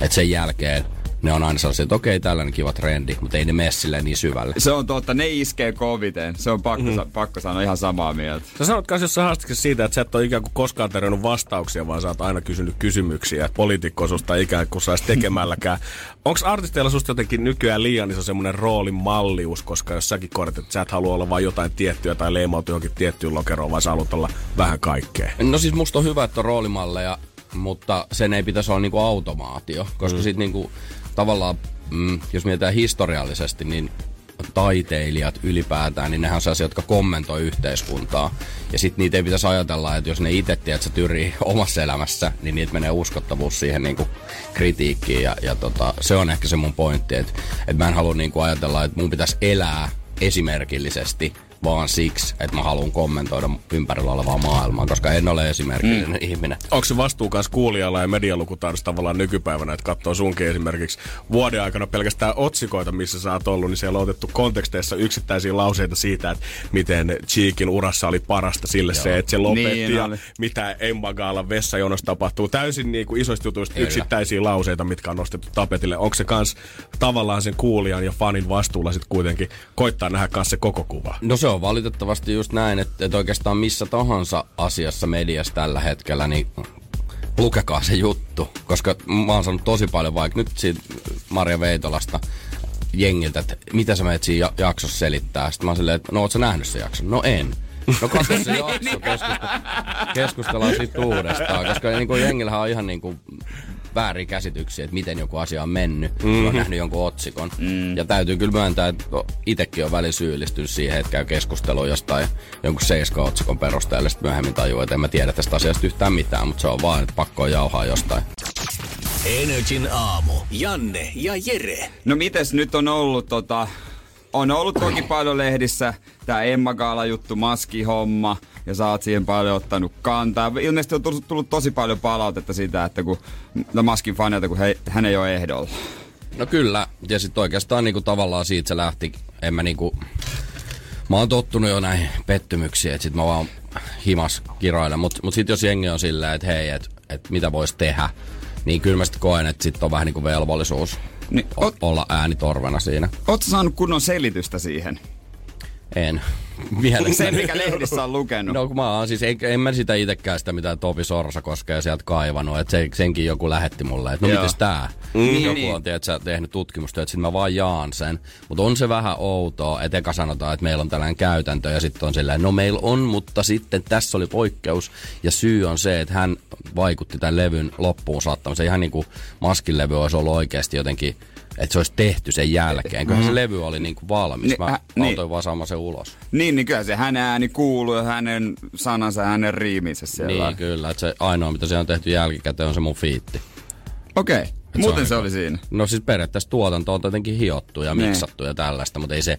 Että sen jälkeen ne on aina sellaisia, että okei, tällainen kiva trendi, mutta ei ne mene silleen niin syvälle. Se on totta, ne iskee koviten. Se on pakko, mm. pakko sanoa ihan samaa mieltä. Sä sanot kanssa jossain haastiksessa siitä, että sä et ole ikään kuin koskaan tarjonnut vastauksia, vaan sä oot aina kysynyt kysymyksiä, että poliitikko susta ikään kuin saisi tekemälläkään. [laughs] Onko artisteilla susta jotenkin nykyään liian iso semmoinen roolin mallius, koska jos säkin kortit, että sä et halua olla vain jotain tiettyä tai leimautua johonkin tiettyyn lokeroon, vaan sä haluat olla vähän kaikkea? No siis musta on hyvä, että on roolimalleja, mutta sen ei pitäisi olla niinku automaatio, koska mm. sit niinku tavallaan, mm, jos mietitään historiallisesti, niin taiteilijat ylipäätään, niin nehän on sellaisia, jotka kommentoi yhteiskuntaa. Ja sitten niitä ei pitäisi ajatella, että jos ne itse tiedät, että tyrii [laughs] omassa elämässä, niin niitä menee uskottavuus siihen niin kuin kritiikkiin. Ja, ja tota, se on ehkä se mun pointti, että, että mä en halua niin kuin ajatella, että mun pitäisi elää esimerkillisesti vaan siksi, että mä haluan kommentoida ympärillä olevaa maailmaa, koska en ole esimerkillinen mm. ihminen. Onko se vastuu kanssa kuulijalla ja medialukutaidossa tavallaan nykypäivänä, että katsoo sunkin esimerkiksi vuoden aikana pelkästään otsikoita, missä sä oot ollut, niin siellä on otettu konteksteissa yksittäisiä lauseita siitä, että miten Cheekin urassa oli parasta sille Joo. se, että se lopetti niin, ja oli. mitä Embagaalan vessajonossa tapahtuu. Täysin niin kuin isoista jutuista Kyllä. yksittäisiä lauseita, mitkä on nostettu tapetille. Onko se kans tavallaan sen kuulijan ja fanin vastuulla sitten kuitenkin koittaa nähdä kanssa se koko kuva? No se on valitettavasti just näin, että, että oikeastaan missä tahansa asiassa mediassa tällä hetkellä, niin lukekaa se juttu. Koska mä oon saanut tosi paljon vaikka nyt siitä Maria Veitolasta jengiltä, että mitä sä menet siinä jaksossa selittää. Sitten mä oon silleen, että no oot sä nähnyt se jakson? No en. No katso se jakso, keskustellaan, keskustellaan siitä uudestaan, koska niin kuin jengillähän on ihan niin kuin väärin käsityksiä, että miten joku asia on mennyt, mm-hmm. on mhm. nähnyt jonkun otsikon. Mm. Ja täytyy kyllä myöntää, että itsekin on välillä syyllistynyt siihen, että käy keskustelua jostain jonkun seiska-otsikon perusteella, sitten myöhemmin tajuu, että en mä tiedä tästä asiasta yhtään mitään, mutta se on vaan, että pakko on jauhaa jostain. Energin aamu. Janne ja Jere. No mites nyt on ollut tota, on ollut toki paljon lehdissä tämä Emma Gaala juttu, maskihomma, ja sä oot siihen paljon ottanut kantaa. Ilmeisesti on tullut, tullut tosi paljon palautetta siitä, että kun no maskin fanilta, kun he, hän ei ole ehdolla. No kyllä, ja sitten oikeastaan niinku tavallaan siitä se lähti, en mä niinku, mä oon tottunut jo näihin pettymyksiin, että sit mä vaan himas kiroilen, mutta mut sitten jos jengi on silleen, että hei, että et mitä vois tehdä, niin kyllä mä sitten koen, että sitten on vähän niinku velvollisuus niin, o- olla äänitorvena siinä. Ootko saanut kunnon selitystä siihen? En. Mielestäni. Sen, mikä lehdissä on lukenut. No kun mä oon siis, en, en mä sitä itekään sitä mitä Topi Sorsa koskee sieltä kaivannut, että se, senkin joku lähetti mulle, että no Joo. mites tää? Mm. Joku niin. on tiedät, tehnyt tutkimusta, että sitten mä vaan jaan sen. Mutta on se vähän outoa, että eka sanotaan, että meillä on tällainen käytäntö ja sitten on silleen, no meillä on, mutta sitten tässä oli poikkeus ja syy on se, että hän vaikutti tämän levyn loppuun saattamiseen. Ihan niin kuin maskin levy olisi ollut oikeasti jotenkin että se olisi tehty sen jälkeen. Kyllähän mm. se levy oli niin kuin valmis. Ni, Mä hä, niin. vaan saamaan sen ulos. Niin, niin kyllä se hänen ääni kuuluu ja hänen sanansa, hänen riiminsä siellä. Niin, kyllä. Että se ainoa, mitä se on tehty jälkikäteen, on se mun fiitti. Okei. Okay. Muuten se, se oli siinä. No siis periaatteessa tuotanto on tietenkin hiottu ja niin. miksattu ja tällaista, mutta ei se,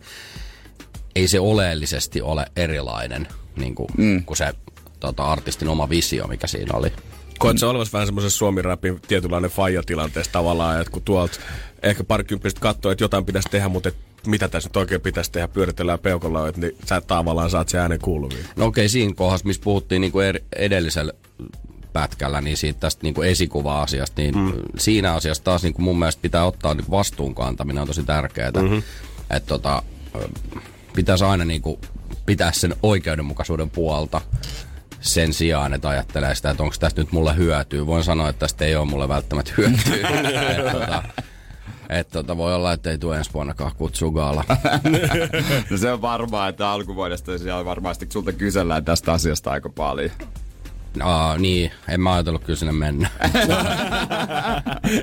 ei se oleellisesti ole erilainen niin kuin, mm. kuin se tota, artistin oma visio, mikä siinä oli. Koet se olevassa vähän semmoisessa suomi-rapin tietynlainen faija-tilanteessa tavallaan, että kun tuolta ehkä parikymppistä katsoo, että jotain pitäisi tehdä, mutta et mitä tässä nyt oikein pitäisi tehdä, pyöritellään peukolla, että niin sä tavallaan saat se äänen kuuluviin. No okei, okay, siinä kohdassa, missä puhuttiin niin kuin edellisellä pätkällä, niin siitä tästä niin kuin esikuva-asiasta, niin mm. siinä asiassa taas niin kuin mun mielestä pitää ottaa niin vastuun kantaminen on tosi tärkeää. Mm-hmm. Että tota, pitäisi aina niin kuin pitää sen oikeudenmukaisuuden puolta sen sijaan, että ajattelee sitä, että onko tästä nyt mulle hyötyä. Voin sanoa, että tästä ei ole mulle välttämättä hyötyä. [laughs] et, tota, et, tota, voi olla, että ei tule ensi vuonnakaan kutsua gaala. [laughs] no se on varmaa, että alkuvuodesta siellä varmasti sulta kysellään tästä asiasta aika paljon. No, niin, en mä ajatellut kyllä sinne mennä. [laughs]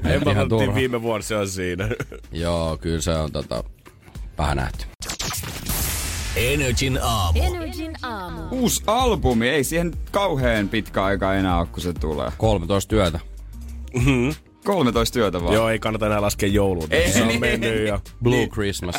En mä viime vuonna se on siinä. Joo, kyllä se on tota, vähän nähty. Energin aamu. Energin aamu. Uusi albumi, ei siihen kauheen pitkä aika enää ole, kun se tulee. 13 työtä. 13 työtä vaan. Joo, ei kannata enää laskea jouluun. Ei, se on niin. mennyt jo. [laughs] Blue Christmas.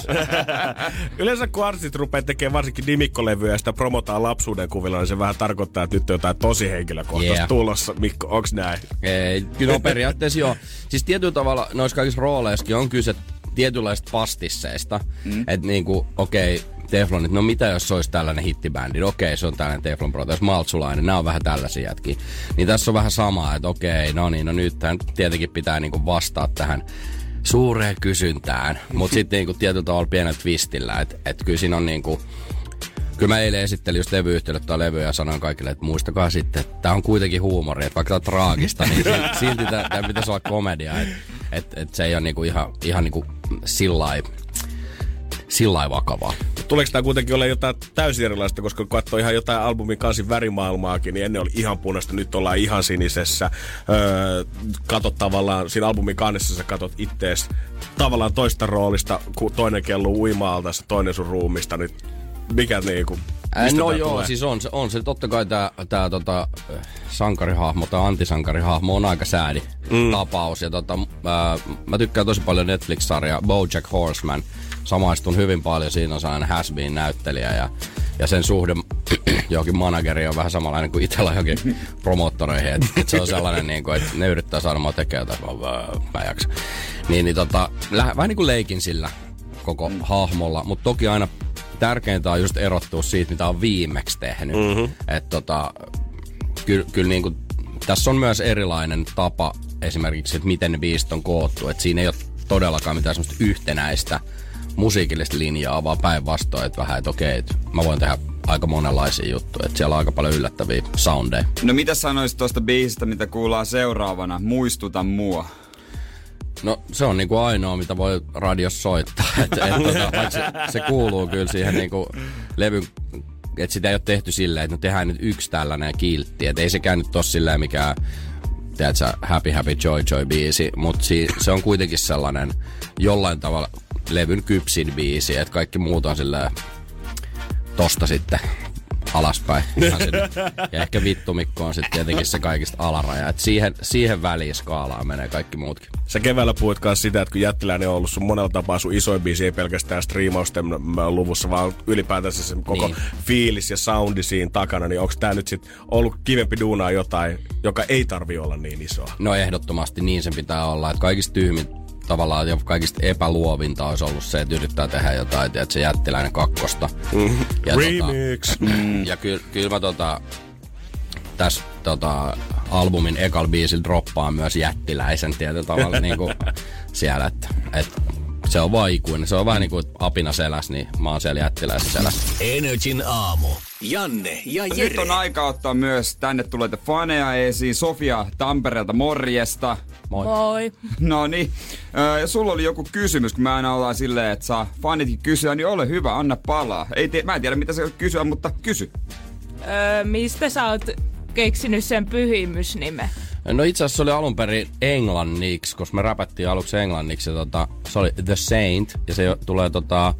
[laughs] Yleensä kun artistit rupeaa tekemään varsinkin nimikkolevyjä ja sitä promotaan lapsuuden kuvilla, niin se vähän tarkoittaa, että nyt on jotain tosi henkilökohtaista Yeah. tulossa. Mikko, onks näin? Ei, kyllä no periaatteessa joo. Siis tietyllä tavalla noissa kaikissa rooleissakin on kyse tietynlaista pastisseista. Mm. Että niinku, okei, okay, Teflonit, no mitä jos se olisi tällainen hittibändi? No Okei, se on tällainen Teflon Brothers, Maltsulainen, nämä on vähän tällaisia jätkiä. Niin tässä on vähän samaa, että okei, no niin, no nyt tämän tietenkin pitää niinku vastaa tähän suureen kysyntään. Mutta sitten niinku tietyllä tavalla pienellä twistillä, että et kyllä siinä on niinku, Kyllä mä eilen esittelin just levyyhtiölle tai levyä ja sanoin kaikille, että muistakaa sitten, että tämä on kuitenkin huumori, että vaikka tämä on traagista, niin [laughs] silti- silti tämä pitäisi olla komedia, että et, et se ei ole niinku ihan, ihan niinku sillai, sillai vakavaa. Tuleeko tämä kuitenkin olla jotain täysin erilaista, koska kun katsoo ihan jotain albumin kansin värimaailmaakin, niin ennen oli ihan punaista, nyt ollaan ihan sinisessä. Öö, katot tavallaan, siinä albumin kannessa sä katot ittees tavallaan toista roolista, kun toinen kelluu uimaalta, toinen sun ruumista, niin mikä niinku, mistä no joo, tulee? siis on se, on se totta kai tämä tää, tota, sankarihahmo tai antisankarihahmo on aika säädi mm. tapaus. Ja tota, ää, mä tykkään tosi paljon Netflix-sarjaa Bojack Horseman. Samaistun hyvin paljon, siinä on sellainen has näyttelijä ja, ja sen suhde [clears throat] johonkin manageriin on vähän samanlainen kuin itsellä johonkin [laughs] promottoreihin. Et, et se on sellainen, niin kuin, että ne yrittää saada mua tekemään jotain, mä, mä en jaksa. Niin, niin tota, lähe, vähän niin kuin leikin sillä koko mm. hahmolla, mutta toki aina tärkeintä on just erottua siitä, mitä on viimeksi tehnyt. Mm-hmm. Että tota, kyllä, kyllä niin kuin, tässä on myös erilainen tapa esimerkiksi, että miten ne biisit on koottu. Että siinä ei ole todellakaan mitään semmoista yhtenäistä musiikillista linjaa, vaan päinvastoin, että vähän, että okei, että mä voin tehdä aika monenlaisia juttuja. Että siellä on aika paljon yllättäviä soundeja. No mitä sanoisit tuosta biisistä, mitä kuullaan seuraavana? Muistuta mua. No se on niinku ainoa, mitä voi radiossa soittaa. [laughs] Et, et, tota, se, se, kuuluu kyllä siihen niinku levyn, että sitä ei ole tehty silleen, että no tehdään nyt yksi tällainen kiltti. Että ei sekään nyt ole silleen mikään, tiedätkö, Happy Happy Joy Joy biisi, mutta si, se on kuitenkin sellainen jollain tavalla levyn kypsin biisi, että kaikki muut on silleen tosta sitten alaspäin. [laughs] Ja ehkä vittumikko on sitten tietenkin se kaikista alaraja. Et siihen, siihen väliin skaalaan menee kaikki muutkin. Sä keväällä puhuit sitä, että kun Jättiläinen on ollut sun monella tapaa sun isoin biisi, ei pelkästään striimausten luvussa, vaan ylipäätänsä se koko Niin. fiilis ja soundi siinä takana, niin onko tää nyt sit ollut kivempi duunaa jotain, joka ei tarvi olla niin isoa? No ehdottomasti niin sen pitää olla, että kaikista tyhmin tavallaan ja kaikista epäluovinta olisi ollut se, että yrittää tehdä jotain, että se jättiläinen kakkosta. Ja, Remix! Tota, ja kyllä kyl mä tota, tässä tota, albumin ekal biisillä droppaan myös jättiläisen tietyllä tavalla [laughs] niin kuin siellä, että, että se on vaan ikuinen. Se on vähän niin kuin apina seläs, niin mä oon siellä jättiläisen selässä. Energin aamu. Janne ja Nyt Jere. on aika ottaa myös tänne tuleita faneja esiin. Sofia Tampereelta, morjesta. Moi. Moi. No niin, Ö, ja sulla oli joku kysymys, kun mä aina ollaan silleen, että saa fanitkin kysyä, niin ole hyvä, anna palaa. Ei te, mä en tiedä, mitä se kysyä, mutta kysy. Öö, mistä sä oot keksinyt sen pyhimysnimen? No itse asiassa se oli alun perin englanniksi, koska me räpättiin aluksi englanniksi. Ja tota, se oli The Saint, ja se tulee tota...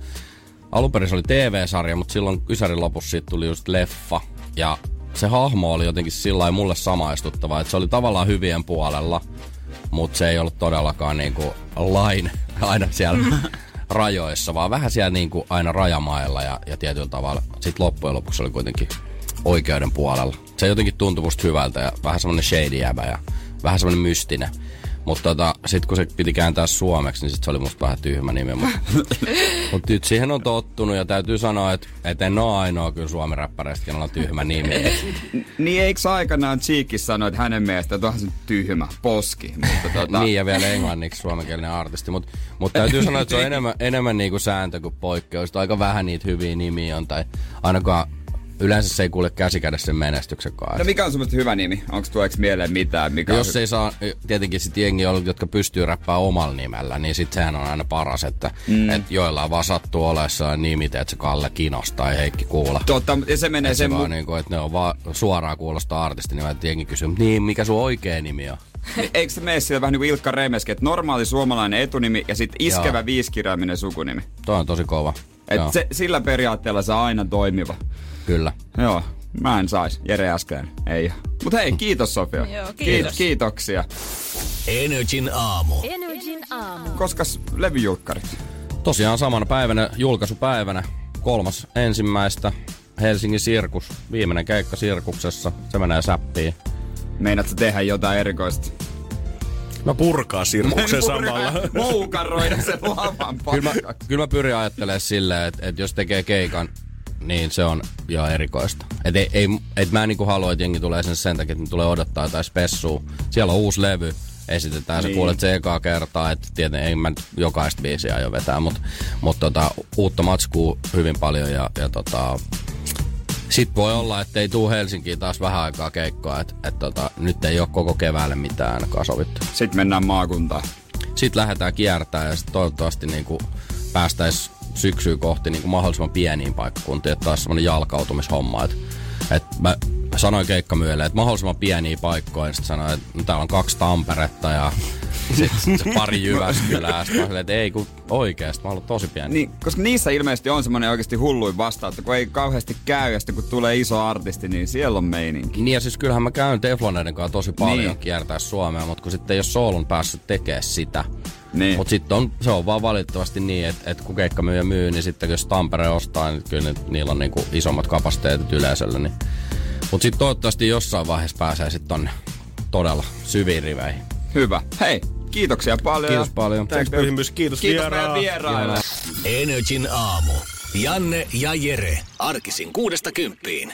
Alun perin se oli TV-sarja, mutta silloin Ysärin lopussa siitä tuli just leffa. Ja se hahmo oli jotenkin sillä mulle samaistuttava, että se oli tavallaan hyvien puolella, mutta se ei ollut todellakaan niinku lain aina siellä [laughs] rajoissa, vaan vähän siellä niinku aina rajamailla ja, ja tietyllä tavalla. Sitten loppujen lopuksi oli kuitenkin oikeuden puolella. Se jotenkin tuntui musta hyvältä ja vähän semmonen shady ja vähän semmonen mystinen. Mutta tota, sitten kun se piti kääntää suomeksi, niin sit se oli musta vähän tyhmä nimi. Mutta [laughs] mut nyt siihen on tottunut ja täytyy sanoa, että et en ole ainoa kyllä suomen räppäreistä, kenellä on tyhmä nimi. [laughs] Niin eikö aikanaan Cheekki sanoi, että hänen mielestä että se tyhmä, poski. Mutta tota... niin ja vielä englanniksi suomenkielinen artisti. Mutta mut täytyy sanoa, että se on enemmän, enemmän niinku sääntö kuin poikkeus. Aika vähän niitä hyviä nimiä on. Tai ainakaan yleensä se ei kuule käsikädessä sen menestyksen kanssa. No mikä on semmoista hyvä nimi? Onko tuoksi mieleen mitään? Mikä Jos on... ei saa, tietenkin sit jengi jotka pystyy räppää omalla nimellä, niin sit sehän on aina paras, että mm. et joilla on vaan sattuu olessaan nimi, että se Kalle Kinos tai Heikki Kuula. Totta, ja se menee Et se sen... vaan Mu- niinku, että ne on vaan suoraan kuulostaa artisti, niin että jengi kysyy, niin mikä sun oikea nimi on? Niin, Eikö se mene sillä vähän niin kuin Ilkka Remeski, että normaali suomalainen etunimi ja sitten iskevä Joo. viisikirjaiminen sukunimi. Toi on tosi kova. Et Joo, se, sillä periaatteella se on aina toimiva. Kyllä. Joo, mä en sais. Jere äsken ei. Mut hei, kiitos Sofia. Joo, kiitos. Kiit- kiitoksia. Energin aamu. Energin aamu. Koskas levyjulkkarit? Tosiaan samana päivänä, julkaisupäivänä, kolmas ensimmäistä Helsingin Sirkus. Viimeinen keikka Sirkuksessa. Se menee säppiin. Meinaatko tehdä jotain erikoista? Mä purkaa sirkuksen [laughs] samalla. Moukaroida se lavan Kyllä mä, pakka. kyllä mä pyrin ajattelemaan silleen, että, että jos tekee keikan, niin se on jo erikoista. Et, ei, ei, et mä en niinku halua, että jengi tulee sen sen takia, että ne tulee odottaa jotain spessua. Siellä on uusi levy, esitetään, niin. Sä kuulet se ekaa kertaa, että tietenkin ei mä nyt jokaista biisiä jo vetää, mutta mut tota, uutta matskuu hyvin paljon ja, ja tota, sit voi olla, että ei tuu Helsinkiin taas vähän aikaa keikkoa, että et tota, nyt ei ole koko keväälle mitään ainakaan sovittu. Sitten mennään maakuntaan. Sitten lähdetään kiertämään ja sit toivottavasti niinku päästäis syksyä kohti niinku mahdollisimman pieniin paikkakuntiin, että taas semmonen jalkautumishomma. Et, et mä sanoin keikkamyölle, että mahdollisimman pieniä paikkoja, ja sitten sanoin, että no, täällä on kaksi Tamperetta ja [laughs] sitten se pari [laughs] Jyväskylää. Sitten mä olin, että ei kun oikeesti, mä haluan tosi pieni. Niin, koska niissä ilmeisesti on semmoinen oikeasti hulluin vastaanotto, kun ei kauheasti käy ja sitten kun tulee iso artisti, niin siellä on meininki. Niin ja siis kyllähän mä käyn Tefloneiden kanssa tosi paljon Niin. niin. kiertää Suomea, mutta kun sitten ei ole soolun päässyt tekemään sitä. Niin. Mutta sitten on, se on vaan valitettavasti niin, että, että kun keikkamyyjä myy, niin sitten jos Tampere ostaa, niin kyllä ni- niillä on niinku isommat kapasiteetit yleisöllä. Niin. Mutta sitten toivottavasti jossain vaiheessa pääsee sitten tonne todella syviin riveihin. Hyvä. Hei, kiitoksia paljon. Kiitos ja paljon. Thanks pyhimys, kiitos, Kiitos meidän vieraan. vieraille. Energin aamu. Janne ja Jere. Arkisin kuudesta kymppiin.